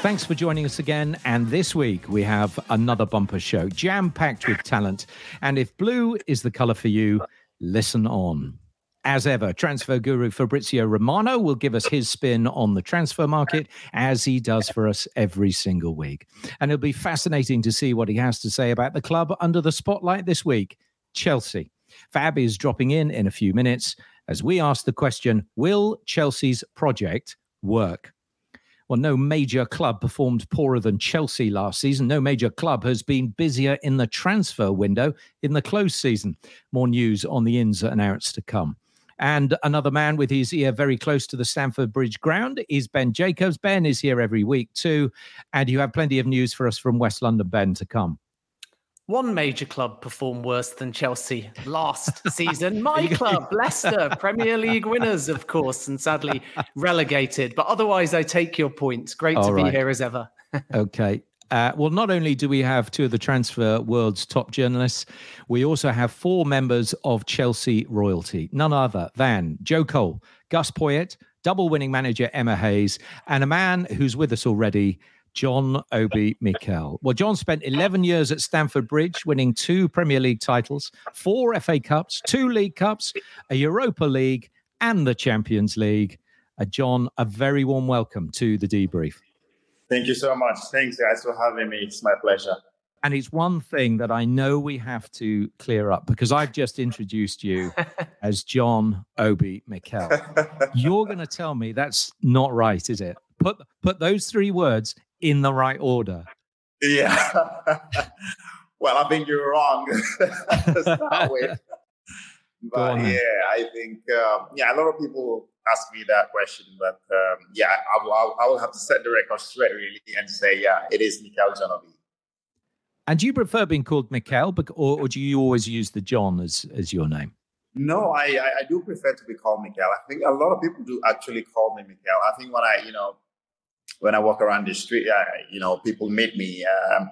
Thanks for joining us again. And this week we have another bumper show, jam packed with talent. And if blue is the color for you, listen on. As ever, transfer guru Fabrizio Romano will give us his spin on the transfer market as he does for us every single week. And it'll be fascinating to see what he has to say about the club under the spotlight this week Chelsea. Fab is dropping in in a few minutes as we ask the question Will Chelsea's project work? Well, no major club performed poorer than Chelsea last season. No major club has been busier in the transfer window in the close season. More news on the ins and outs to come. And another man with his ear very close to the Stamford Bridge ground is Ben Jacobs. Ben is here every week too. And you have plenty of news for us from West London, Ben, to come. One major club performed worse than Chelsea last season. My club, Leicester, Premier League winners, of course, and sadly relegated. But otherwise, I take your point. Great All to right. be here as ever. okay. Uh, well, not only do we have two of the transfer world's top journalists, we also have four members of Chelsea royalty, none other than Joe Cole, Gus Poyet, double winning manager Emma Hayes, and a man who's with us already, John Obi Mikel. Well, John spent 11 years at Stamford Bridge, winning two Premier League titles, four FA Cups, two League Cups, a Europa League, and the Champions League. Uh, John, a very warm welcome to the debrief. Thank you so much. Thanks, guys, for having me. It's my pleasure. And it's one thing that I know we have to clear up because I've just introduced you as John Obi Mikel. You're going to tell me that's not right, is it? Put put those three words in the right order. Yeah. well, I think you're wrong to start with. But yeah, I think um, yeah, a lot of people ask me that question, but um, yeah, I, will, I will have to set the record straight really and say yeah, it is Mikel John And do you prefer being called Mikel, or, or do you always use the John as as your name? No, I, I, I do prefer to be called Mikel. I think a lot of people do actually call me Mikel. I think when I you know when I walk around the street, you know, people meet me. Um,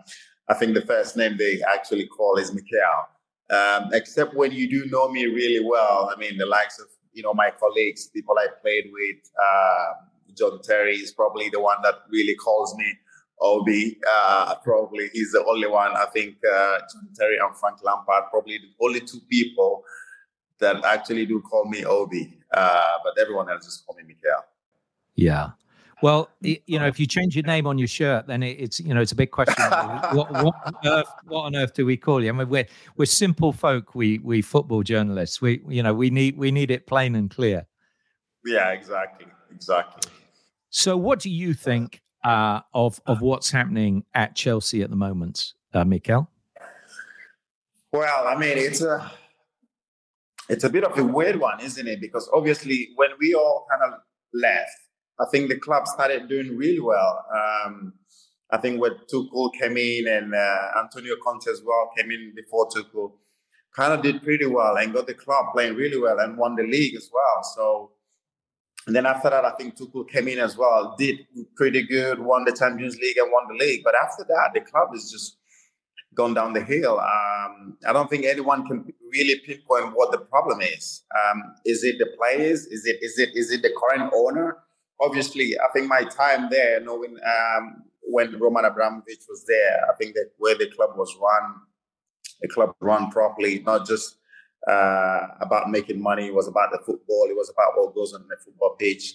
I think the first name they actually call is Mikel. Um, except when you do know me really well. I mean, the likes of you know my colleagues, people I played with. Uh, John Terry is probably the one that really calls me Obi. Uh, probably he's the only one. I think uh, John Terry and Frank Lampard probably the only two people that actually do call me Obi. Uh, but everyone else just call me Mikel. Yeah. Well, you know, if you change your name on your shirt, then it's you know it's a big question. what, what, on earth, what on earth do we call you? I mean, we're we're simple folk. We we football journalists. We you know we need we need it plain and clear. Yeah, exactly, exactly. So, what do you think uh, of of what's happening at Chelsea at the moment, uh, Mikel? Well, I mean, it's a it's a bit of a weird one, isn't it? Because obviously, when we all kind of left I think the club started doing really well. Um, I think when Tuchel came in and uh, Antonio Conte as well came in before Tuchel, kind of did pretty well and got the club playing really well and won the league as well. So, and then after that, I think Tuchel came in as well, did pretty good, won the Champions League and won the league. But after that, the club is just gone down the hill. Um, I don't think anyone can really pinpoint what the problem is. Um, is it the players? Is it is it is it the current owner? Obviously, I think my time there, knowing um, when Roman Abramovich was there, I think that where the club was run, the club run properly, not just uh, about making money. It was about the football. It was about what goes on the football pitch.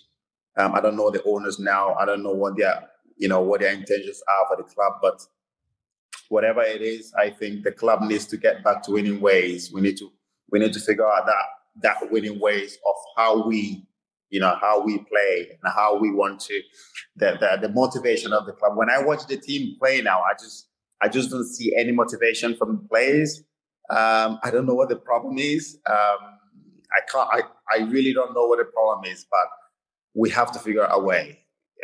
Um, I don't know the owners now. I don't know what their, you know, what their intentions are for the club. But whatever it is, I think the club needs to get back to winning ways. We need to, we need to figure out that that winning ways of how we you know how we play and how we want to the, the, the motivation of the club. When i watch the team play now i just i just don't see any motivation from the players. Um, i don't know what the problem is. Um, i can't I, I really don't know what the problem is but we have to figure out a way.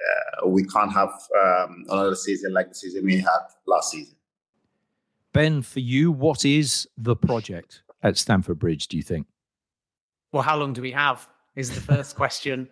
Uh, we can't have um, another season like the season we had last season. Ben for you what is the project at stamford bridge do you think? Well how long do we have is the first question.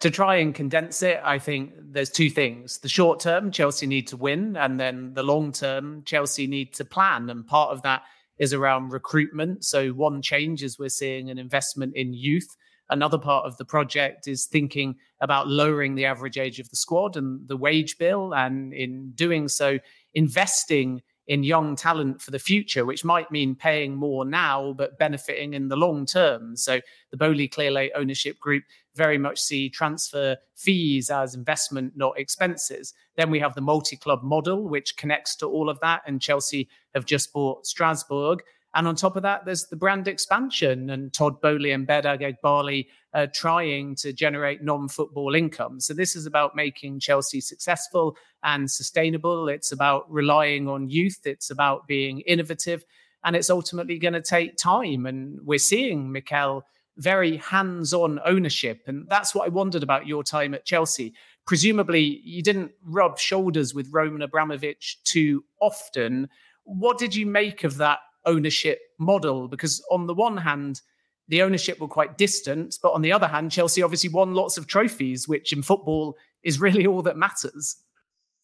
To try and condense it, I think there's two things. The short term, Chelsea need to win, and then the long term, Chelsea need to plan. And part of that is around recruitment. So, one change is we're seeing an investment in youth Another part of the project is thinking about lowering the average age of the squad and the wage bill, and in doing so, investing in young talent for the future, which might mean paying more now, but benefiting in the long term. So the Boehly Clearlake ownership group very much see transfer fees as investment, not expenses. Then we have the multi club model, which connects to all of that. And Chelsea have just bought Strasbourg. And on top of that, there's the brand expansion and Todd Boehly and Behdad Eghbali uh, trying to generate non-football income. So this is about making Chelsea successful and sustainable. It's about relying on youth. It's about being innovative. And it's ultimately going to take time. And we're seeing Mikel very hands-on ownership. And that's what I wondered about your time at Chelsea. Presumably, you didn't rub shoulders with Roman Abramovich too often. What did you make of that ownership model because on the one hand the ownership were quite distant but on the other hand chelsea obviously won lots of trophies which in football is really all that matters.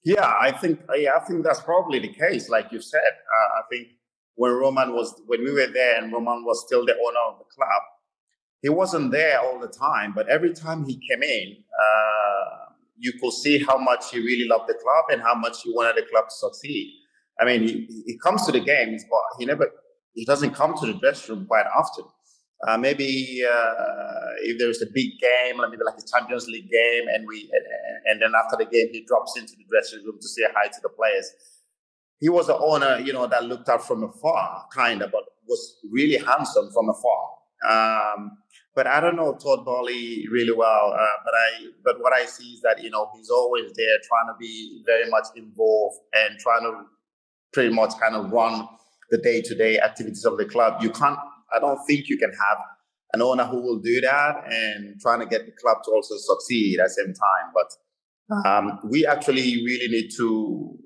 Yeah i think yeah, i think that's probably the case like you said. Uh, i think when roman was when we were there and roman was still the owner of the club he wasn't there all the time but every time he came in uh, you could see how much he really loved the club and how much he wanted the club to succeed I mean, he, he comes to the games, but he never he doesn't come to the dressing room quite often. Uh, maybe uh, if there's a big game, maybe like a Champions League game, and we and, and, then after the game he drops into the dressing room to say hi to the players. He was the owner, you know, that looked out from afar, kind of, but was really handsome from afar. Um, but I don't know Todd Boehly really well. Uh, but I, but what I see is that you know he's always there, trying to be very much involved and trying to pretty much kind of run the day-to-day activities of the club. You can't. I don't think you can have an owner who will do that and trying to get the club to also succeed at the same time. But um, we actually really need to.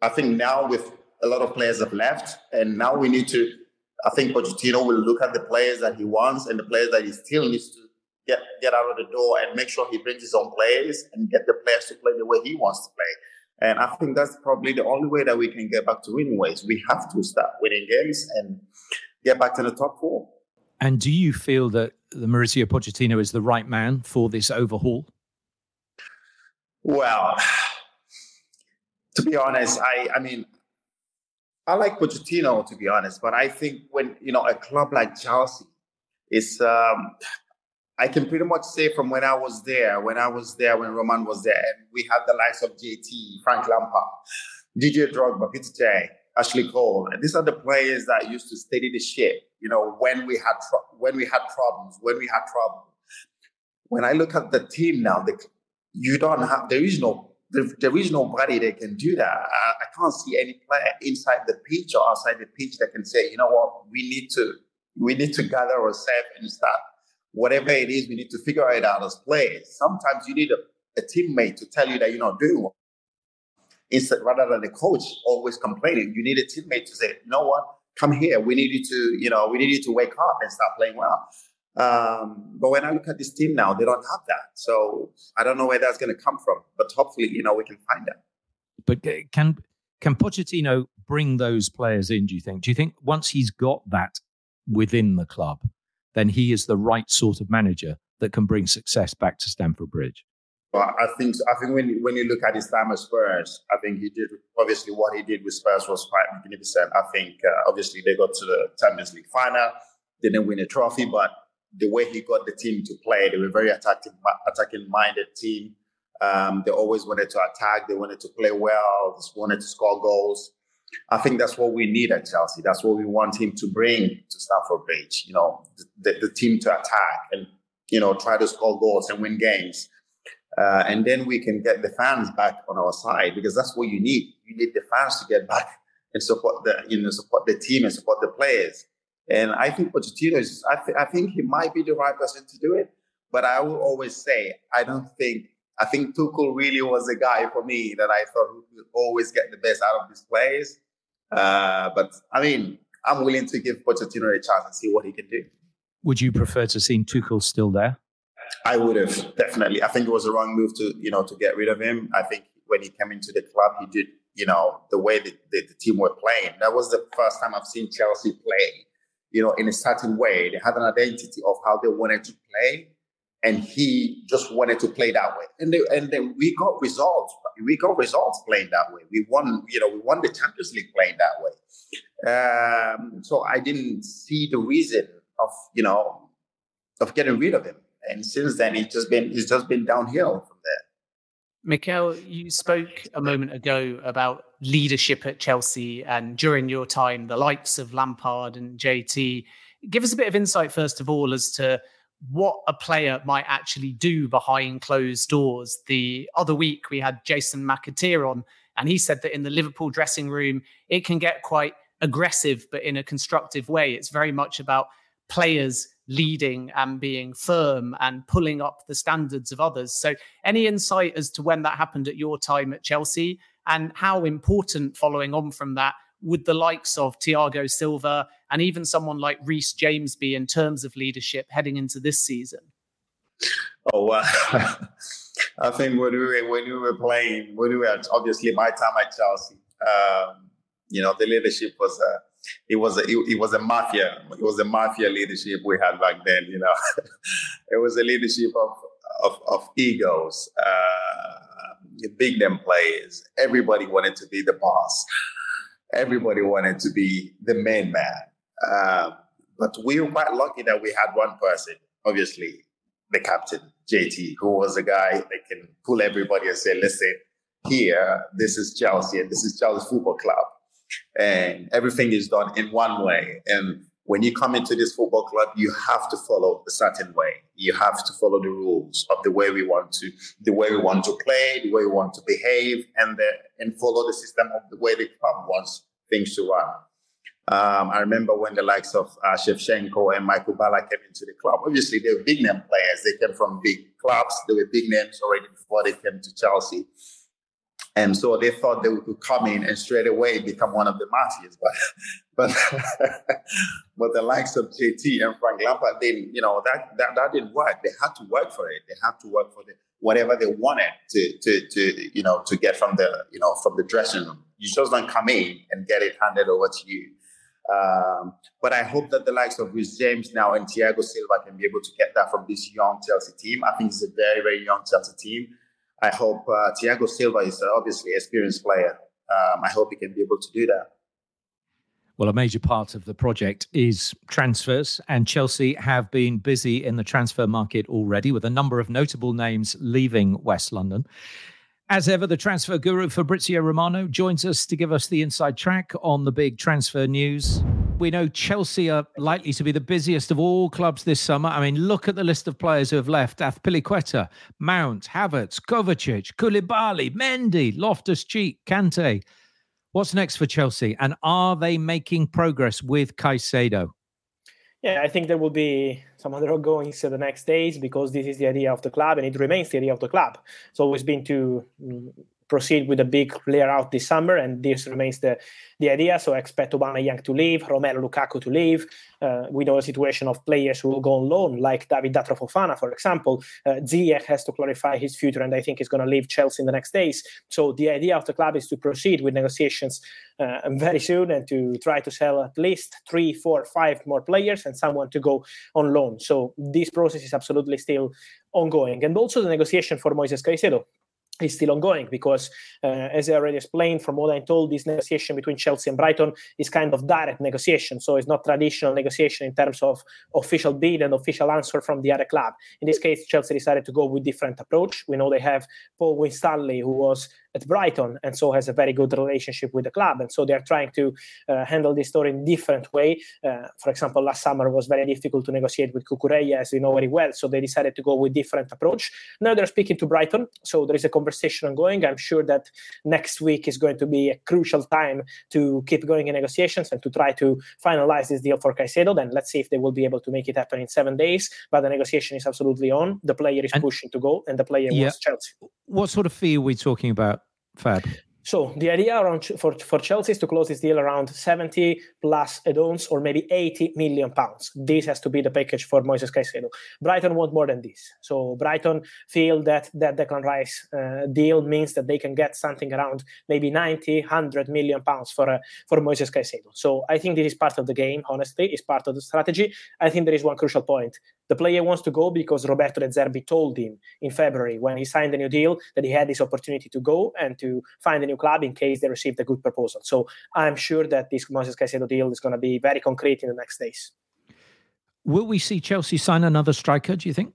I think now with a lot of players have left, and now we need to. I think Pochettino will look at the players that he wants and the players that he still needs to get get out of the door and make sure he brings his own players and get the players to play the way he wants to play. And I think that's probably the only way that we can get back to winning ways. We have to start winning games and get back to the top four. And do you feel that the Mauricio Pochettino is the right man for this overhaul? Well, to be honest, I I mean, I like Pochettino to be honest, but I think when you know a club like Chelsea is um, I can pretty much say from when I was there, when I was there, when Roman was there, and we had the likes of JT, Frank Lampard, DJ Drogba, Peter J, Ashley Cole. And these are the players that used to steady the ship. You know, when we had tr- when we had problems, when we had trouble. When I look at the team now, the, you don't have there is no there, there is nobody that can do that. I, I can't see any player inside the pitch or outside the pitch that can say, you know what, we need to we need to gather ourselves and start whatever it is, we need to figure it out as players. Sometimes you need a, a teammate to tell you that you're not doing well. Instead, rather than the coach always complaining, you need a teammate to say, you know what, come here. We need you to, you know, we need you to wake up and start playing well. Um, but when I look at this team now, they don't have that. So I don't know where that's going to come from. But hopefully, you know, we can find that. But can can Pochettino bring those players in? Do you think? Do you think once he's got that within the club, then he is the right sort of manager that can bring success back to Stamford Bridge. Well, I think I think when when you look at his time at Spurs, I think he did obviously what he did with Spurs was quite magnificent. I think uh, obviously they got to the Champions League final, didn't win a trophy, but the way he got the team to play, they were very attacking attacking minded team. Um, they always wanted to attack, they wanted to play well, They wanted to score goals. I think that's what we need at Chelsea. That's what we want him to bring to Stamford Bridge. You know, the, the team to attack and you know try to score goals and win games, uh, and then we can get the fans back on our side because that's what you need. You need the fans to get back and support the you know support the team and support the players. And I think Pochettino is. I, th- I think he might be the right person to do it. But I will always say I don't think I think Tuchel really was a guy for me that I thought would always get the best out of his players. Uh, but I mean, I'm willing to give Pochettino a chance and see what he can do. Would you prefer to see Tuchel still there? I would have definitely. I think it was a wrong move to you know to get rid of him. I think when he came into the club, he did you know the way that the, the team were playing. That was the first time I've seen Chelsea play you know, in a certain way. They had an identity of how they wanted to play, and he just wanted to play that way. And they, and then we got results. We got results playing that way. We won, you know, we won the Champions League playing that way. Um, so I didn't see the reason of, you know, of getting rid of him. And since then, it's just been it's just been downhill from there. Mikel, you spoke a moment ago about leadership at Chelsea and during your time, the likes of Lampard and JT. Give us a bit of insight, first of all, as to what a player might actually do behind closed doors. The other week, we had Jason McAteer on, and he said that in the Liverpool dressing room, it can get quite aggressive, but in a constructive way. It's very much about players leading and being firm and pulling up the standards of others. So, any insight as to when that happened at your time at Chelsea and how important, following on from that, would the likes of Thiago Silva and even someone like Reece James be in terms of leadership heading into this season? Oh, well, I think when we were, when we were playing, when we were obviously my time at Chelsea, um, you know, the leadership was uh, it was a, it, it, was a mafia. It was a mafia leadership we had back then. You know, it was a leadership of of, of egos, uh, big name players. Everybody wanted to be the boss. Everybody wanted to be the main man. Uh, but we were quite lucky that we had one person, obviously, the captain, JT, who was a guy that can pull everybody and say, listen, here, this is Chelsea and this is Chelsea Football Club and everything is done in one way. And when you come into this football club, you have to follow a certain way. You have to follow the rules of the way we want to, the way we want to play, the way we want to behave, and the, and follow the system of the way the club wants things to run. Um, I remember when the likes of uh, Shevchenko and Michael Ballack came into the club. Obviously, they were big name players. They came from big clubs. They were big names already before they came to Chelsea. And so they thought they could come in and straight away become one of the mafias. But but but the likes of JT and Frank Lampard didn't, you know, that, that that didn't work. They had to work for it. They had to work for the whatever they wanted to to to you know to get from the you know from the dressing room. You just don't come in and get it handed over to you. Um, but I hope that the likes of Reece James now and Thiago Silva can be able to get that from this young Chelsea team. I think it's a very, very young Chelsea team. I hope uh, Thiago Silva is obviously an experienced player. Um, I hope he can be able to do that. Well, a major part of the project is transfers, and Chelsea have been busy in the transfer market already with a number of notable names leaving West London. As ever, the transfer guru Fabrizio Romano joins us to give us the inside track on the big transfer news. We know Chelsea are likely to be the busiest of all clubs this summer. I mean, look at the list of players who have left Azpilicueta, Mount, Havertz, Kovacic, Koulibaly, Mendy, Loftus-Cheek, Kante. What's next for Chelsea? And are they making progress with Caicedo? Yeah, I think there will be some other ongoings in the next days because this is the idea of the club and it remains the idea of the club. It's always been to mm, proceed with a big player out this summer, and this remains the, the idea. So I expect Aubameyang to leave, Romelu Lukaku to leave. Uh, we know the situation of players who will go on loan, like David Datro Fofana, for example. Uh, Ziyech has to clarify his future, and I think he's going to leave Chelsea in the next days. So the idea of the club is to proceed with negotiations uh, very soon and to try to sell at least three, four, five more players and someone to go on loan. So this process is absolutely still ongoing. And also the negotiation for Moises Caicedo is still ongoing because, uh, as I already explained, from what I'm told, this negotiation between Chelsea and Brighton is kind of direct negotiation. So it's not traditional negotiation in terms of official bid and official answer from the other club. In this case, Chelsea decided to go with different approach. We know they have Paul Winstanley, who was at Brighton and so has a very good relationship with the club. And so they're trying to uh, handle this story in different way. Uh, for example, last summer was very difficult to negotiate with Cucurella, as we know very well. So they decided to go with different approach. Now they're speaking to Brighton. So there is a conversation ongoing. I'm sure that next week is going to be a crucial time to keep going in negotiations and to try to finalize this deal for Caicedo. Then let's see if they will be able to make it happen in seven days. But the negotiation is absolutely on. The player is and, pushing to go, and the player yeah. wants Chelsea. What sort of fee are we talking about? Fab. So the idea around for, for Chelsea is to close this deal around 70 plus add-ons or maybe 80 million pounds. This has to be the package for Moises Caicedo. Brighton want more than this. So Brighton feel that that Declan Rice uh, deal means that they can get something around maybe 90, 100 million pounds for uh, for Moises Caicedo. So I think this is part of the game. Honestly, it's part of the strategy. I think there is one crucial point. The player wants to go because Roberto De Zerbi told him in February when he signed the new deal that he had this opportunity to go and to find a new club in case they received a good proposal. So I'm sure that this Moises Caicedo deal is going to be very concrete in the next days. Will we see Chelsea sign another striker, do you think?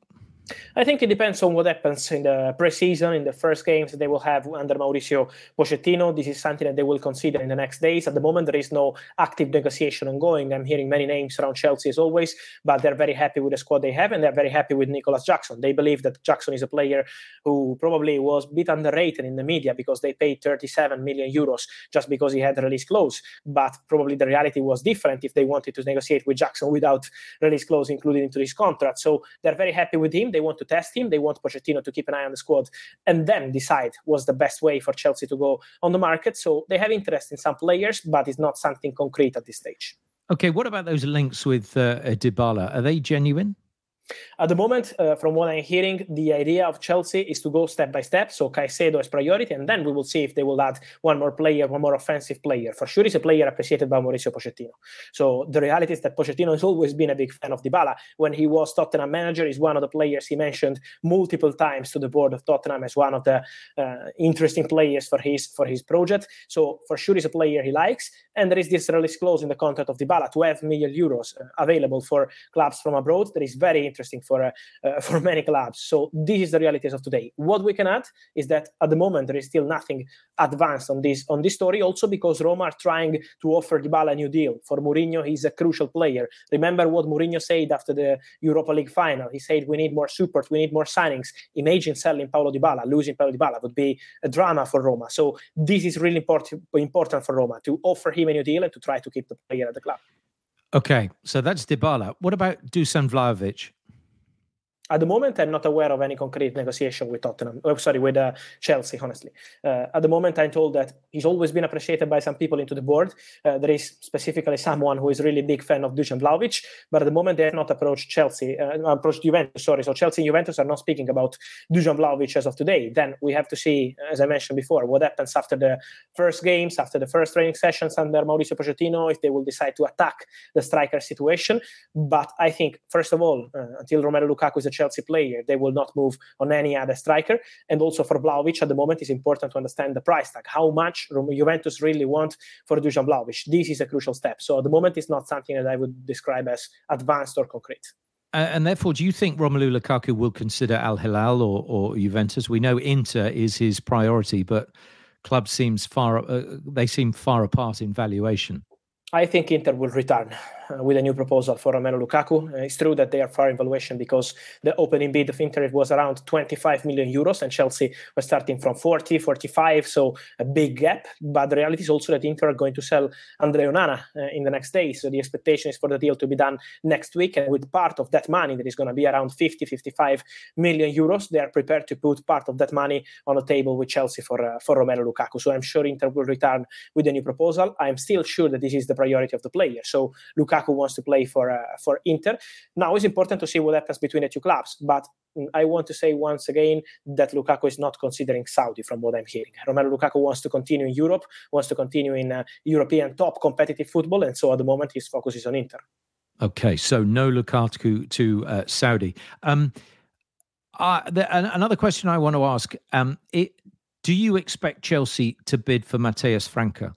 I think it depends on what happens in the preseason, in the first games that they will have under Mauricio Pochettino. This is something that they will consider in the next days. At the moment, there is no active negotiation ongoing. I'm hearing many names around Chelsea as always, but they're very happy with the squad they have and they're very happy with Nicolas Jackson. They believe that Jackson is a player who probably was a bit underrated in the media because they paid 37 million euros just because he had release clause. But probably the reality was different if they wanted to negotiate with Jackson without release clause included into his contract. So they're very happy with him. They want to test him. They want Pochettino to keep an eye on the squad and then decide what's the best way for Chelsea to go on the market. So they have interest in some players, but it's not something concrete at this stage. Okay, what about those links with uh, Dybala? Are they genuine? At the moment, uh, from what I'm hearing, the idea of Chelsea is to go step by step. So Caicedo is priority, and then we will see if they will add one more player, one more offensive player. For sure, he's a player appreciated by Mauricio Pochettino. So the reality is that Pochettino has always been a big fan of Dybala. When he was Tottenham manager, he's one of the players he mentioned multiple times to the board of Tottenham as one of the uh, interesting players for his for his project. So for sure, he's a player he likes, and there is this release clause in the contract of Dybala, 12 million euros uh, available for clubs from abroad. That is very interesting for uh, uh, for many clubs. So this is the realities of today. What we can add is that at the moment there is still nothing advanced on this on this story. Also because Roma are trying to offer Dybala a new deal. For Mourinho, he's a crucial player. Remember what Mourinho said after the Europa League final. He said we need more support, we need more signings. Imagine selling Paulo Dybala, losing Paulo Dybala would be a drama for Roma. So this is really important important for Roma to offer him a new deal and to try to keep the player at the club. Okay, so that's Dybala. What about Dusan Vlahovic? At the moment, I'm not aware of any concrete negotiation with Tottenham. Oh, sorry, with uh, Chelsea. Honestly, uh, at the moment, I'm told that he's always been appreciated by some people into the board. Uh, there is specifically someone who is really big fan of Dusan Vlahovic, but at the moment, they have not approached Chelsea, uh, approached Juventus. Sorry, so Chelsea and Juventus are not speaking about Dusan Vlahovic as of today. Then we have to see, as I mentioned before, what happens after the first games, after the first training sessions under Mauricio Pochettino, if they will decide to attack the striker situation. But I think, first of all, uh, until Romelu Lukaku is a Chelsea player. They will not move on any other striker. And also for Vlahovic, at the moment, it's important to understand the price tag. How much Juventus really want for Dusan Vlahovic? This is a crucial step. So at the moment, it's not something that I would describe as advanced or concrete. Uh, and therefore, do you think Romelu Lukaku will consider Al Hilal or, or Juventus? We know Inter is his priority, but clubs seems far uh, they seem far apart in valuation. I think Inter will return. With a new proposal for Romelu Lukaku. Uh, it's true that they are far in valuation because the opening bid of Inter was around 25 million euros and Chelsea was starting from 40, 45, so a big gap. But the reality is also that Inter are going to sell Andre Onana uh, in the next days. So the expectation is for the deal to be done next week. And with part of that money, that is going to be around 50, 55 million euros, they are prepared to put part of that money on the table with Chelsea for, uh, for Romelu Lukaku. So I'm sure Inter will return with a new proposal. I'm still sure that this is the priority of the player. So Lukaku Lukaku wants to play for uh, for Inter. Now it's important to see what happens between the two clubs, but mm, I want to say once again that Lukaku is not considering Saudi, from what I'm hearing. Romelu Lukaku wants to continue in Europe, wants to continue in uh, European top competitive football, and so at the moment his focus is on Inter. Okay, so no Lukaku to uh, Saudi. Um, uh, the, another question I want to ask: um, it, Do you expect Chelsea to bid for Mateus França?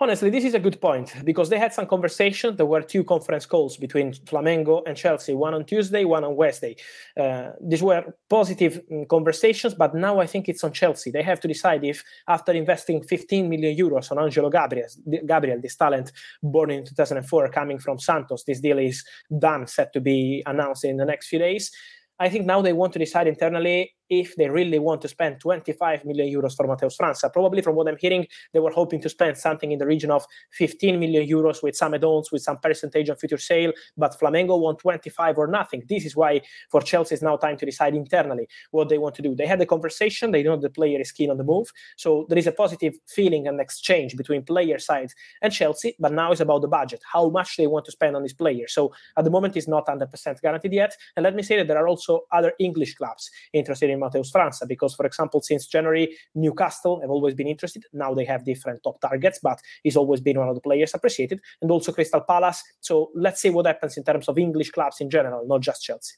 Honestly, this is a good point because they had some conversations. There were two conference calls between Flamengo and Chelsea, one on Tuesday, one on Wednesday. Uh, these were positive mm, conversations, but now I think it's on Chelsea. They have to decide if, after investing 15 million euros on Angelo Gabriel, Gabriel, this talent born in 2004, coming from Santos, this deal is done, set to be announced in the next few days. I think now they want to decide internally if they really want to spend 25 million euros for Mateus França. Probably from what I'm hearing, they were hoping to spend something in the region of 15 million euros with some add-ons, with some percentage on future sale, but Flamengo want 25 or nothing. This is why for Chelsea it's now time to decide internally what they want to do. They had the conversation, they know the player is keen on the move. So there is a positive feeling and exchange between player side and Chelsea, but now it's about the budget, how much they want to spend on this player. So at the moment it's not 100% guaranteed yet. And let me say that there are also other English clubs interested in Mateus França because, for example, since January, Newcastle have always been interested. Now they have different top targets, but he's always been one of the players appreciated, and also Crystal Palace. So let's see what happens in terms of English clubs in general, not just Chelsea.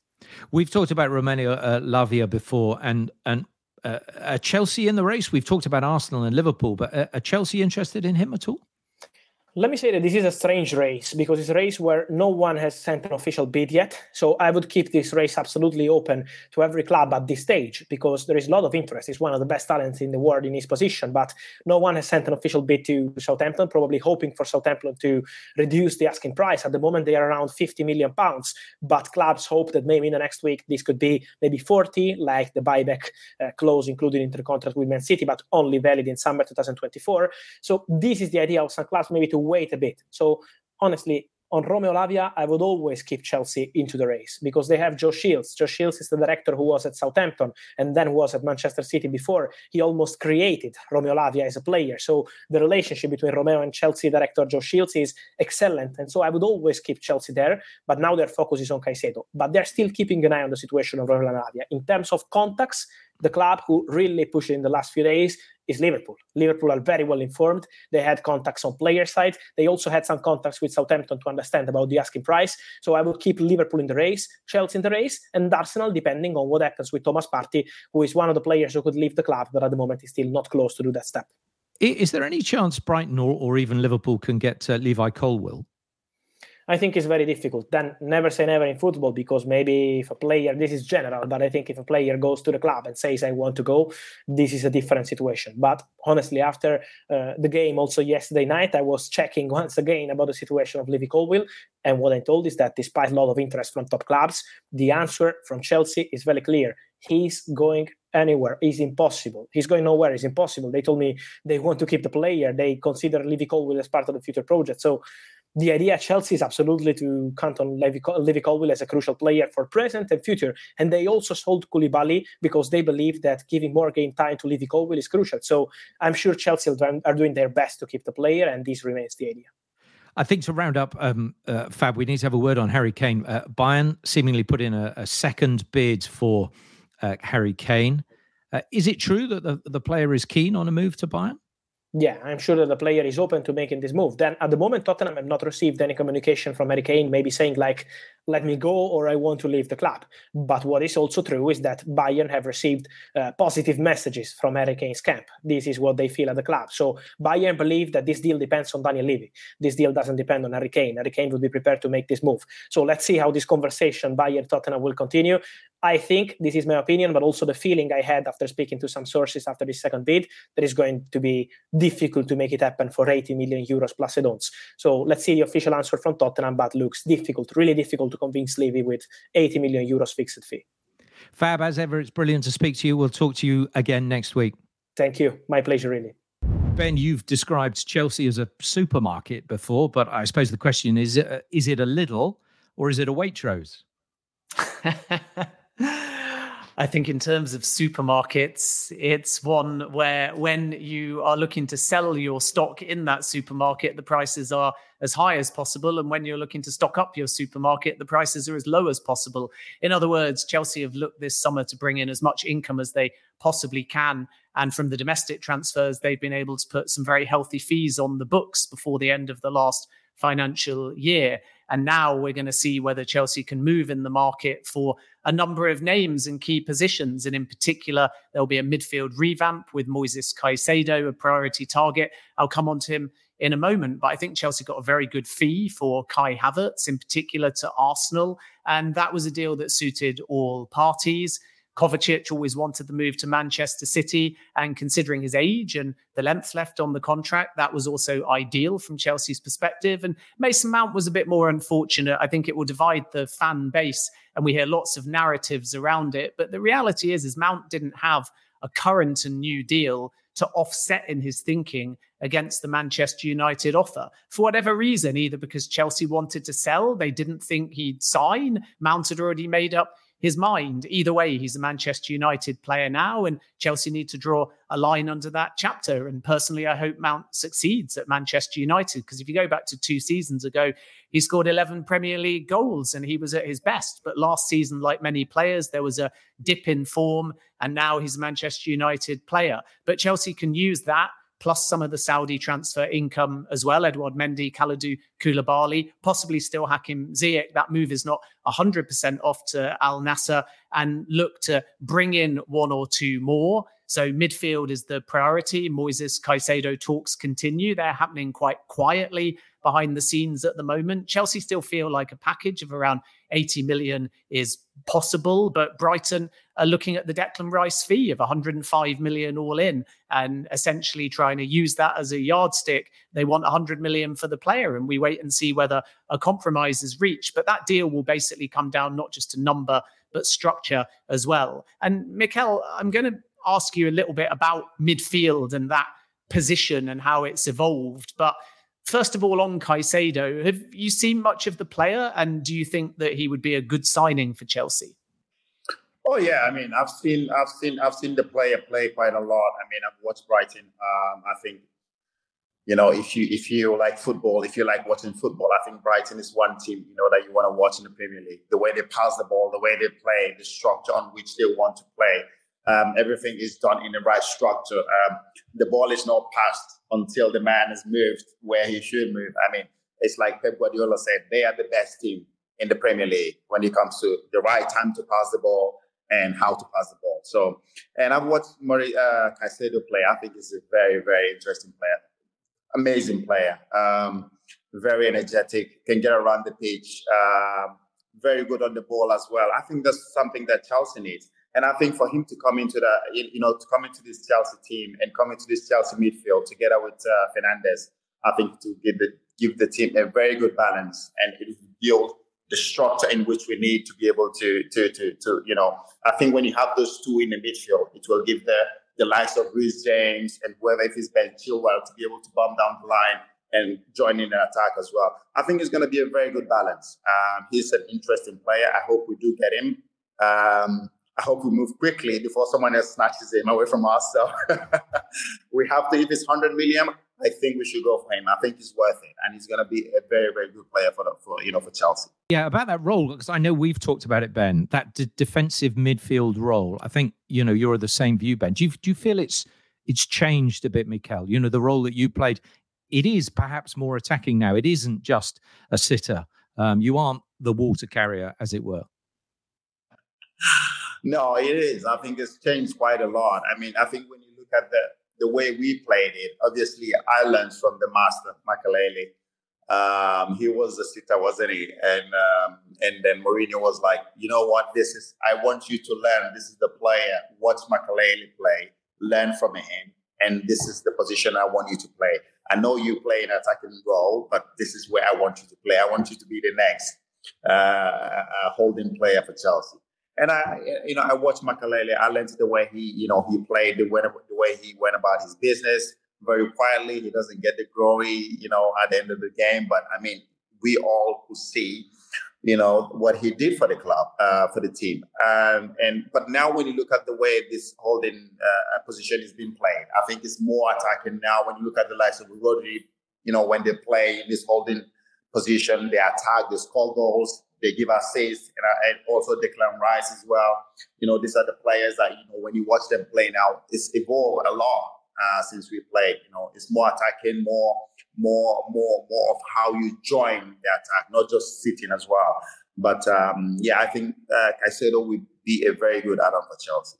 We've talked about Romeo uh, Lavia before, and and uh, Chelsea in the race. We've talked about Arsenal and Liverpool, but uh, are Chelsea interested in him at all? Let me say that this is a strange race because it's a race where no one has sent an official bid yet. So I would keep this race absolutely open to every club at this stage because there is a lot of interest. He's one of the best talents in the world in his position, but no one has sent an official bid to Southampton, probably hoping for Southampton to reduce the asking price. At the moment, they are around 50 million pounds, but clubs hope that maybe in the next week this could be maybe 40, like the buyback uh, clause included in the contract with Man City, but only valid in summer 2024. So this is the idea of some clubs maybe to wait a bit. So honestly, on Romeo Lavia, I would always keep Chelsea into the race because they have Joe Shields. Joe Shields is the director who was at Southampton and then was at Manchester City before. He almost created Romeo Lavia as a player. So the relationship between Romeo and Chelsea director Joe Shields is excellent. And so I would always keep Chelsea there. But now their focus is on Caicedo. But they're still keeping an eye on the situation of Romeo Lavia. In terms of contacts, the club who really pushed in the last few days is Liverpool. Liverpool are very well informed. They had contacts on player side. They also had some contacts with Southampton to understand about the asking price. So I would keep Liverpool in the race, Chelsea in the race, and Arsenal depending on what happens with Thomas Partey, who is one of the players who could leave the club, but at the moment is still not close to do that step. Is there any chance Brighton or, or even Liverpool can get uh, Levi Colwill? I think it's very difficult. Then never say never in football because maybe if a player, this is general, but I think if a player goes to the club and says, I want to go, this is a different situation. But honestly, after uh, the game, also yesterday night, I was checking once again about the situation of Levi Colwill. And what I told is that despite a lot of interest from top clubs, the answer from Chelsea is very clear. He's going anywhere. It's impossible. He's going nowhere. It's impossible. They told me they want to keep the player. They consider Levi Colwill as part of the future project. So the idea at Chelsea is absolutely to count on Levi, Colwill as a crucial player for present and future. And they also sold Koulibaly because they believe that giving more game time to Levi Colwill is crucial. So I'm sure Chelsea are doing their best to keep the player, and this remains the idea. I think to round up, um, uh, Fab, we need to have a word on Harry Kane. Uh, Bayern seemingly put in a, a second bid for uh, Harry Kane. Uh, is it true that the, the player is keen on a move to Bayern? Yeah, I'm sure that the player is open to making this move. Then at the moment, Tottenham have not received any communication from Harry Kane, maybe saying like, let me go or I want to leave the club. But what is also true is that Bayern have received uh, positive messages from Harry Kane's camp. This is what they feel at the club. So Bayern believe that this deal depends on Daniel Levy. This deal doesn't depend on Harry Kane. Harry Kane would be prepared to make this move. So let's see how this conversation Bayern Tottenham will continue. I think this is my opinion, but also the feeling I had after speaking to some sources after this second bid that is going to be difficult to make it happen for 80 million euros plus add-ons. So let's see the official answer from Tottenham, but looks difficult, really difficult to convince Levy with 80 million euros fixed fee. Fab, as ever, it's brilliant to speak to you. We'll talk to you again next week. Thank you. My pleasure, really. Ben, you've described Chelsea as a supermarket before, but I suppose the question is: uh, Is it a Lidl or is it a Waitrose? I think in terms of supermarkets, it's one where when you are looking to sell your stock in that supermarket, the prices are as high as possible. And when you're looking to stock up your supermarket, the prices are as low as possible. In other words, Chelsea have looked this summer to bring in as much income as they possibly can. And from the domestic transfers, they've been able to put some very healthy fees on the books before the end of the last financial year. And now we're going to see whether Chelsea can move in the market for a number of names and key positions. And in particular, there'll be a midfield revamp with Moises Caicedo, a priority target. I'll come on to him in a moment. But I think Chelsea got a very good fee for Kai Havertz, in particular to Arsenal. And that was a deal that suited all parties. Kovacic always wanted the move to Manchester City, and considering his age and the length left on the contract, that was also ideal from Chelsea's perspective. And Mason Mount was a bit more unfortunate. I think it will divide the fan base, and we hear lots of narratives around it. But the reality is, is Mount didn't have a current and new deal to offset in his thinking against the Manchester United offer. For whatever reason, either because Chelsea wanted to sell, they didn't think he'd sign, Mount had already made up his mind. Either way, he's a Manchester United player now, and Chelsea need to draw a line under that chapter. And personally, I hope Mount succeeds at Manchester United because if you go back to two seasons ago, he scored 11 Premier League goals and he was at his best. But last season, like many players, there was a dip in form, and now he's a Manchester United player. But Chelsea can use that plus some of the Saudi transfer income as well. Edouard Mendy, Kalidou Koulibaly, possibly still Hakim Ziyech. That move is not 100% off to Al Nassr and look to bring in one or two more. So midfield is the priority. Moises Caicedo talks continue. They're happening quite quietly behind the scenes at the moment. Chelsea still feel like a package of around 80 million is possible, but Brighton are looking at the Declan Rice fee of 105 million all in and essentially trying to use that as a yardstick. They want 100 million for the player, and we wait and see whether a compromise is reached. But that deal will basically come down not just to number, but structure as well. And Mikel, I'm going to ask you a little bit about midfield and that position and how it's evolved. But First of all, on Caicedo, have you seen much of the player, and do you think that he would be a good signing for Chelsea? Oh yeah, I mean, I've seen, I've seen, I've seen the player play quite a lot. I mean, I've watched Brighton. Um, I think, you know, if you if you like football, if you like watching football, I think Brighton is one team you know that you want to watch in the Premier League. The way they pass the ball, the way they play, the structure on which they want to play. Um, everything is done in the right structure. Um, the ball is not passed until the man has moved where he should move. I mean, it's like Pep Guardiola said, they are the best team in the Premier League when it comes to the right time to pass the ball and how to pass the ball. So, and I've watched Murray uh, Caicedo play. I think he's a very, very interesting player, amazing player, um, very energetic, can get around the pitch, uh, very good on the ball as well. I think that's something that Chelsea needs. And I think for him to come into the, you know, to come into this Chelsea team and come into this Chelsea midfield together with uh, Fernández, I think to give the give the team a very good balance and it will build the structure in which we need to be able to to to to you know. I think when you have those two in the midfield, it will give the the likes of Reece James and whoever if it's Ben Chilwell to be able to bomb down the line and join in the attack as well. I think it's going to be a very good balance. Um, he's an interesting player. I hope we do get him. Um, I hope we move quickly before someone else snatches him away from us. So we have to, if it's 100 million, I think we should go for him. I think he's worth it, and he's going to be a very, very good player for the, for you know for Chelsea. Yeah, about that role because I know we've talked about it, Ben. That d- defensive midfield role. I think you know you're of the same view, Ben. Do you do you feel it's it's changed a bit, Mikel? You know the role that you played. It is perhaps more attacking now. It isn't just a sitter. Um, you aren't the water carrier, as it were. No, it is. I think it's changed quite a lot. I mean, I think when you look at the the way we played it, obviously I learned from the master, Makelele. Um, he was the sitter, wasn't he? And um, and then Mourinho was like, you know what? This is I want you to learn. This is the player. Watch Makelele play. Learn from him. And this is the position I want you to play. I know you play an attacking role, but this is where I want you to play. I want you to be the next uh, uh holding player for Chelsea. And I, you know, I watched Makelele. I learned the way he, you know, he played, the way, the way he went about his business very quietly. He doesn't get the glory, you know, at the end of the game. But I mean, we all who see, you know, what he did for the club, uh, for the team. Um, and but now when you look at the way this holding uh, position is being played, I think it's more attacking now. When you look at the likes of Rodri, you know, when they play in this holding position, they attack, they score goals they give assists and, and also Declan Rice as well. You know, these are the players that you know when you watch them play now, it's evolved a lot uh, since we played. You know, it's more attacking, more, more, more, more of how you join the attack, not just sitting as well. But um, yeah, I think uh, Caicedo would be a very good add-on for Chelsea.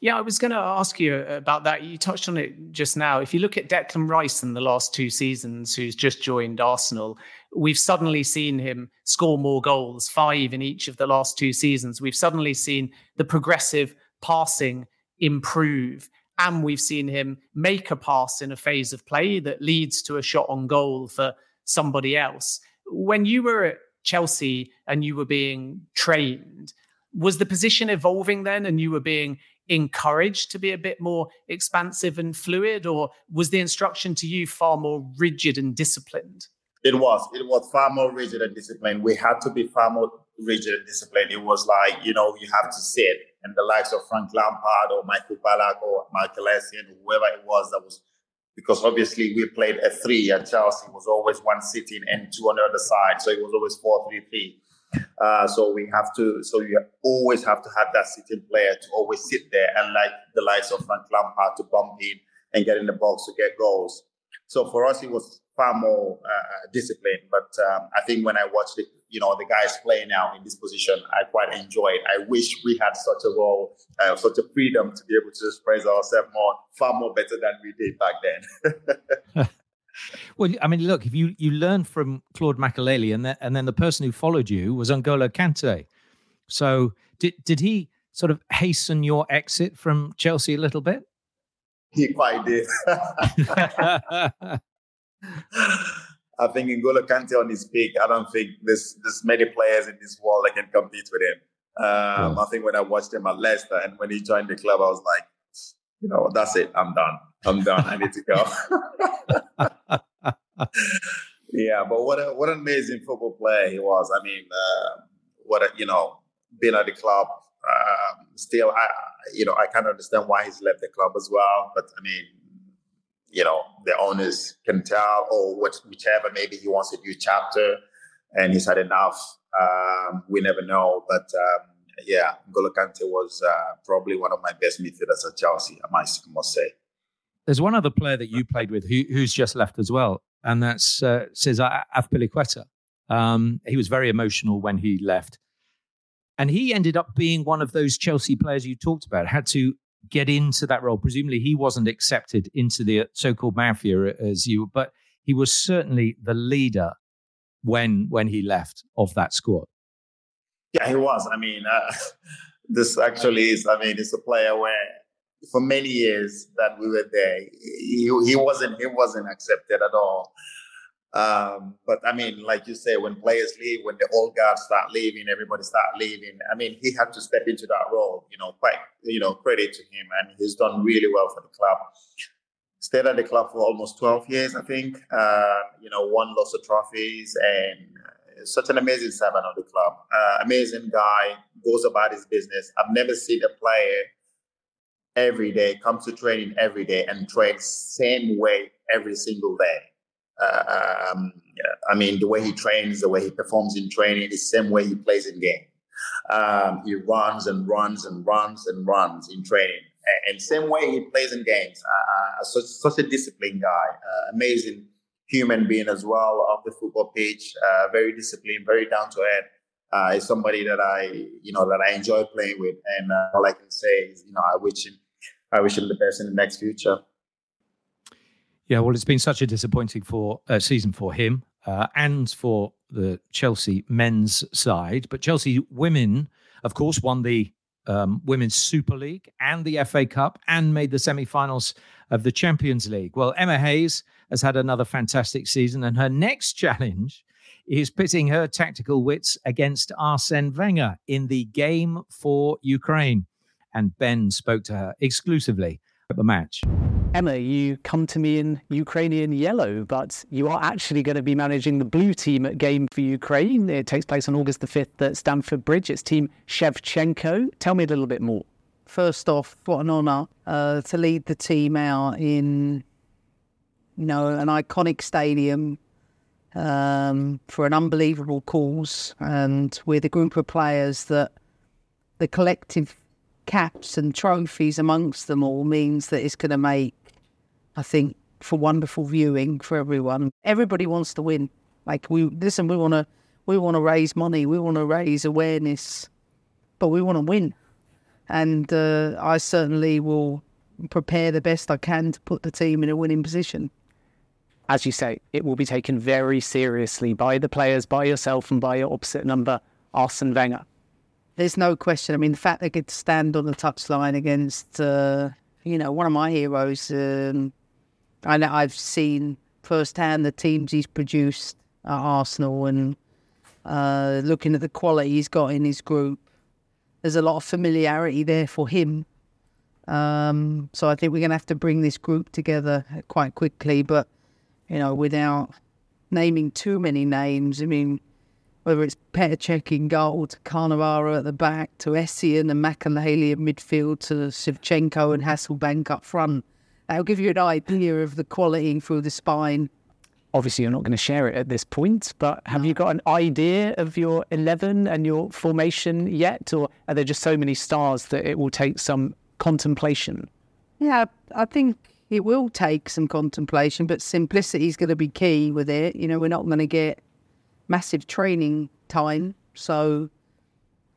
Yeah, I was going to ask you about that. You touched on it just now. If you look at Declan Rice in the last two seasons, who's just joined Arsenal, we've suddenly seen him score more goals, five in each of the last two seasons. We've suddenly seen the progressive passing improve. And we've seen him make a pass in a phase of play that leads to a shot on goal for somebody else. When you were at Chelsea and you were being trained, was the position evolving then and you were being encouraged to be a bit more expansive and fluid, or was the instruction to you far more rigid and disciplined? It was. It was far more rigid and disciplined. We had to be far more rigid and disciplined. It was like, you know, you have to sit. And the likes of Frank Lampard or Michael Ballack or Michael Essien, whoever it was that was, because obviously we played a three at Chelsea, it was always one sitting and two on the other side. So it was always four, three, three. Uh, so we have to, so you always have to have that sitting player to always sit there and like the likes of Frank Lampard to bump in and get in the box to get goals. So for us, it was far more uh, disciplined. But um, I think when I watched it, you know, the guys play now in this position, I quite enjoy it. I wish we had such a role, uh, such a freedom to be able to express ourselves more, far more better than we did back then. Well, I mean, look, if you you learn from Claude Makélélé, and then and then the person who followed you was N'Golo Kante. So did did he sort of hasten your exit from Chelsea a little bit? He quite did. I think N'Golo Kante on his peak, I don't think there's there's many players in this world that can compete with him. Um, yeah. I think when I watched him at Leicester and when he joined the club, I was like, you know, that's it. I'm done. I'm done. I need to go. yeah, but what a what an amazing football player he was. I mean, uh, what a, you know, being at the club. Um, still, I you know I can't understand why he's left the club as well. But I mean, you know, the owners can tell, or what, whichever. Maybe he wants a new chapter, and he's had enough. Um, we never know, but. Um, yeah, N'Golo Kante was uh, probably one of my best midfielders at Chelsea, I must, must say. There's one other player that you played with who, who's just left as well, and that's uh, Cesar Azpilicueta. Um, he was very emotional when he left. And he ended up being one of those Chelsea players you talked about, had to get into that role. Presumably, he wasn't accepted into the so called mafia as you, but he was certainly the leader when when he left of that squad. Yeah, he was. I mean, uh, this actually is. I mean, it's a player where for many years that we were there, he, he wasn't he wasn't accepted at all. Um, but I mean, like you say, when players leave, when the old guards start leaving, everybody start leaving. I mean, he had to step into that role. You know, quite you know credit to him, and he's done really well for the club. Stayed at the club for almost 12 years, I think. Uh, you know, won lots of trophies and such an amazing servant of the club. Uh, amazing guy, goes about his business. I've never seen a player every day comes to training every day and trains same way every single day. Uh, um, I mean, the way he trains, the way he performs in training, the same way he plays in game. Um, he runs and runs and runs and runs in training, and, and same way he plays in games. Uh, uh such, such a disciplined guy, uh, amazing human being as well off the football pitch. Uh, very disciplined, very down to earth. Uh, is somebody that I, you know, that I enjoy playing with, and uh, all I can say is, you know, I wish him, I wish him the best in the next future. Yeah, well, it's been such a disappointing for uh, season for him uh, and for the Chelsea men's side, but Chelsea women, of course, won the um, Women's Super League and the FA Cup and made the semi-finals of the Champions League. Well, Emma Hayes has had another fantastic season, and her next challenge is pitting her tactical wits against Arsene Wenger in the game for Ukraine. And Ben spoke to her exclusively at the match. Emma, you come to me in Ukrainian yellow, but you are actually going to be managing the blue team at Game for Ukraine. It takes place on August the 5th at Stamford Bridge. It's Team Shevchenko. Tell me a little bit more. First off, what an honour uh, to lead the team out in you know, an iconic stadium um, for an unbelievable cause, and with a group of players that the collective caps and trophies amongst them all means that it's going to make, I think, for wonderful viewing for everyone. Everybody wants to win. Like we listen, we want to we want to raise money, we want to raise awareness, but we want to win. and uh, I certainly will prepare the best I can to put the team in a winning position. As you say, it will be taken very seriously by the players, by yourself, and by your opposite number, Arsene Wenger. There's no question. I mean, the fact they to stand on the touchline against, uh, you know, one of my heroes. Um, I know I've seen firsthand the teams he's produced at Arsenal, and uh, looking at the quality he's got in his group, there's a lot of familiarity there for him. Um, so I think we're going to have to bring this group together quite quickly, but you know, without naming too many names. I mean, whether it's Petr Cech in goal, to Cannavaro at the back, to Essien and Makelele in midfield, to Shevchenko and Hasselbaink up front. That'll give you an idea of the quality through the spine. Obviously, you're not going to share it at this point, but have no. you got an idea of your 11 and your formation yet? Or are there just so many stars that it will take some contemplation? Yeah, I think it will take some contemplation, but simplicity is going to be key with it. You know, we're not going to get massive training time, so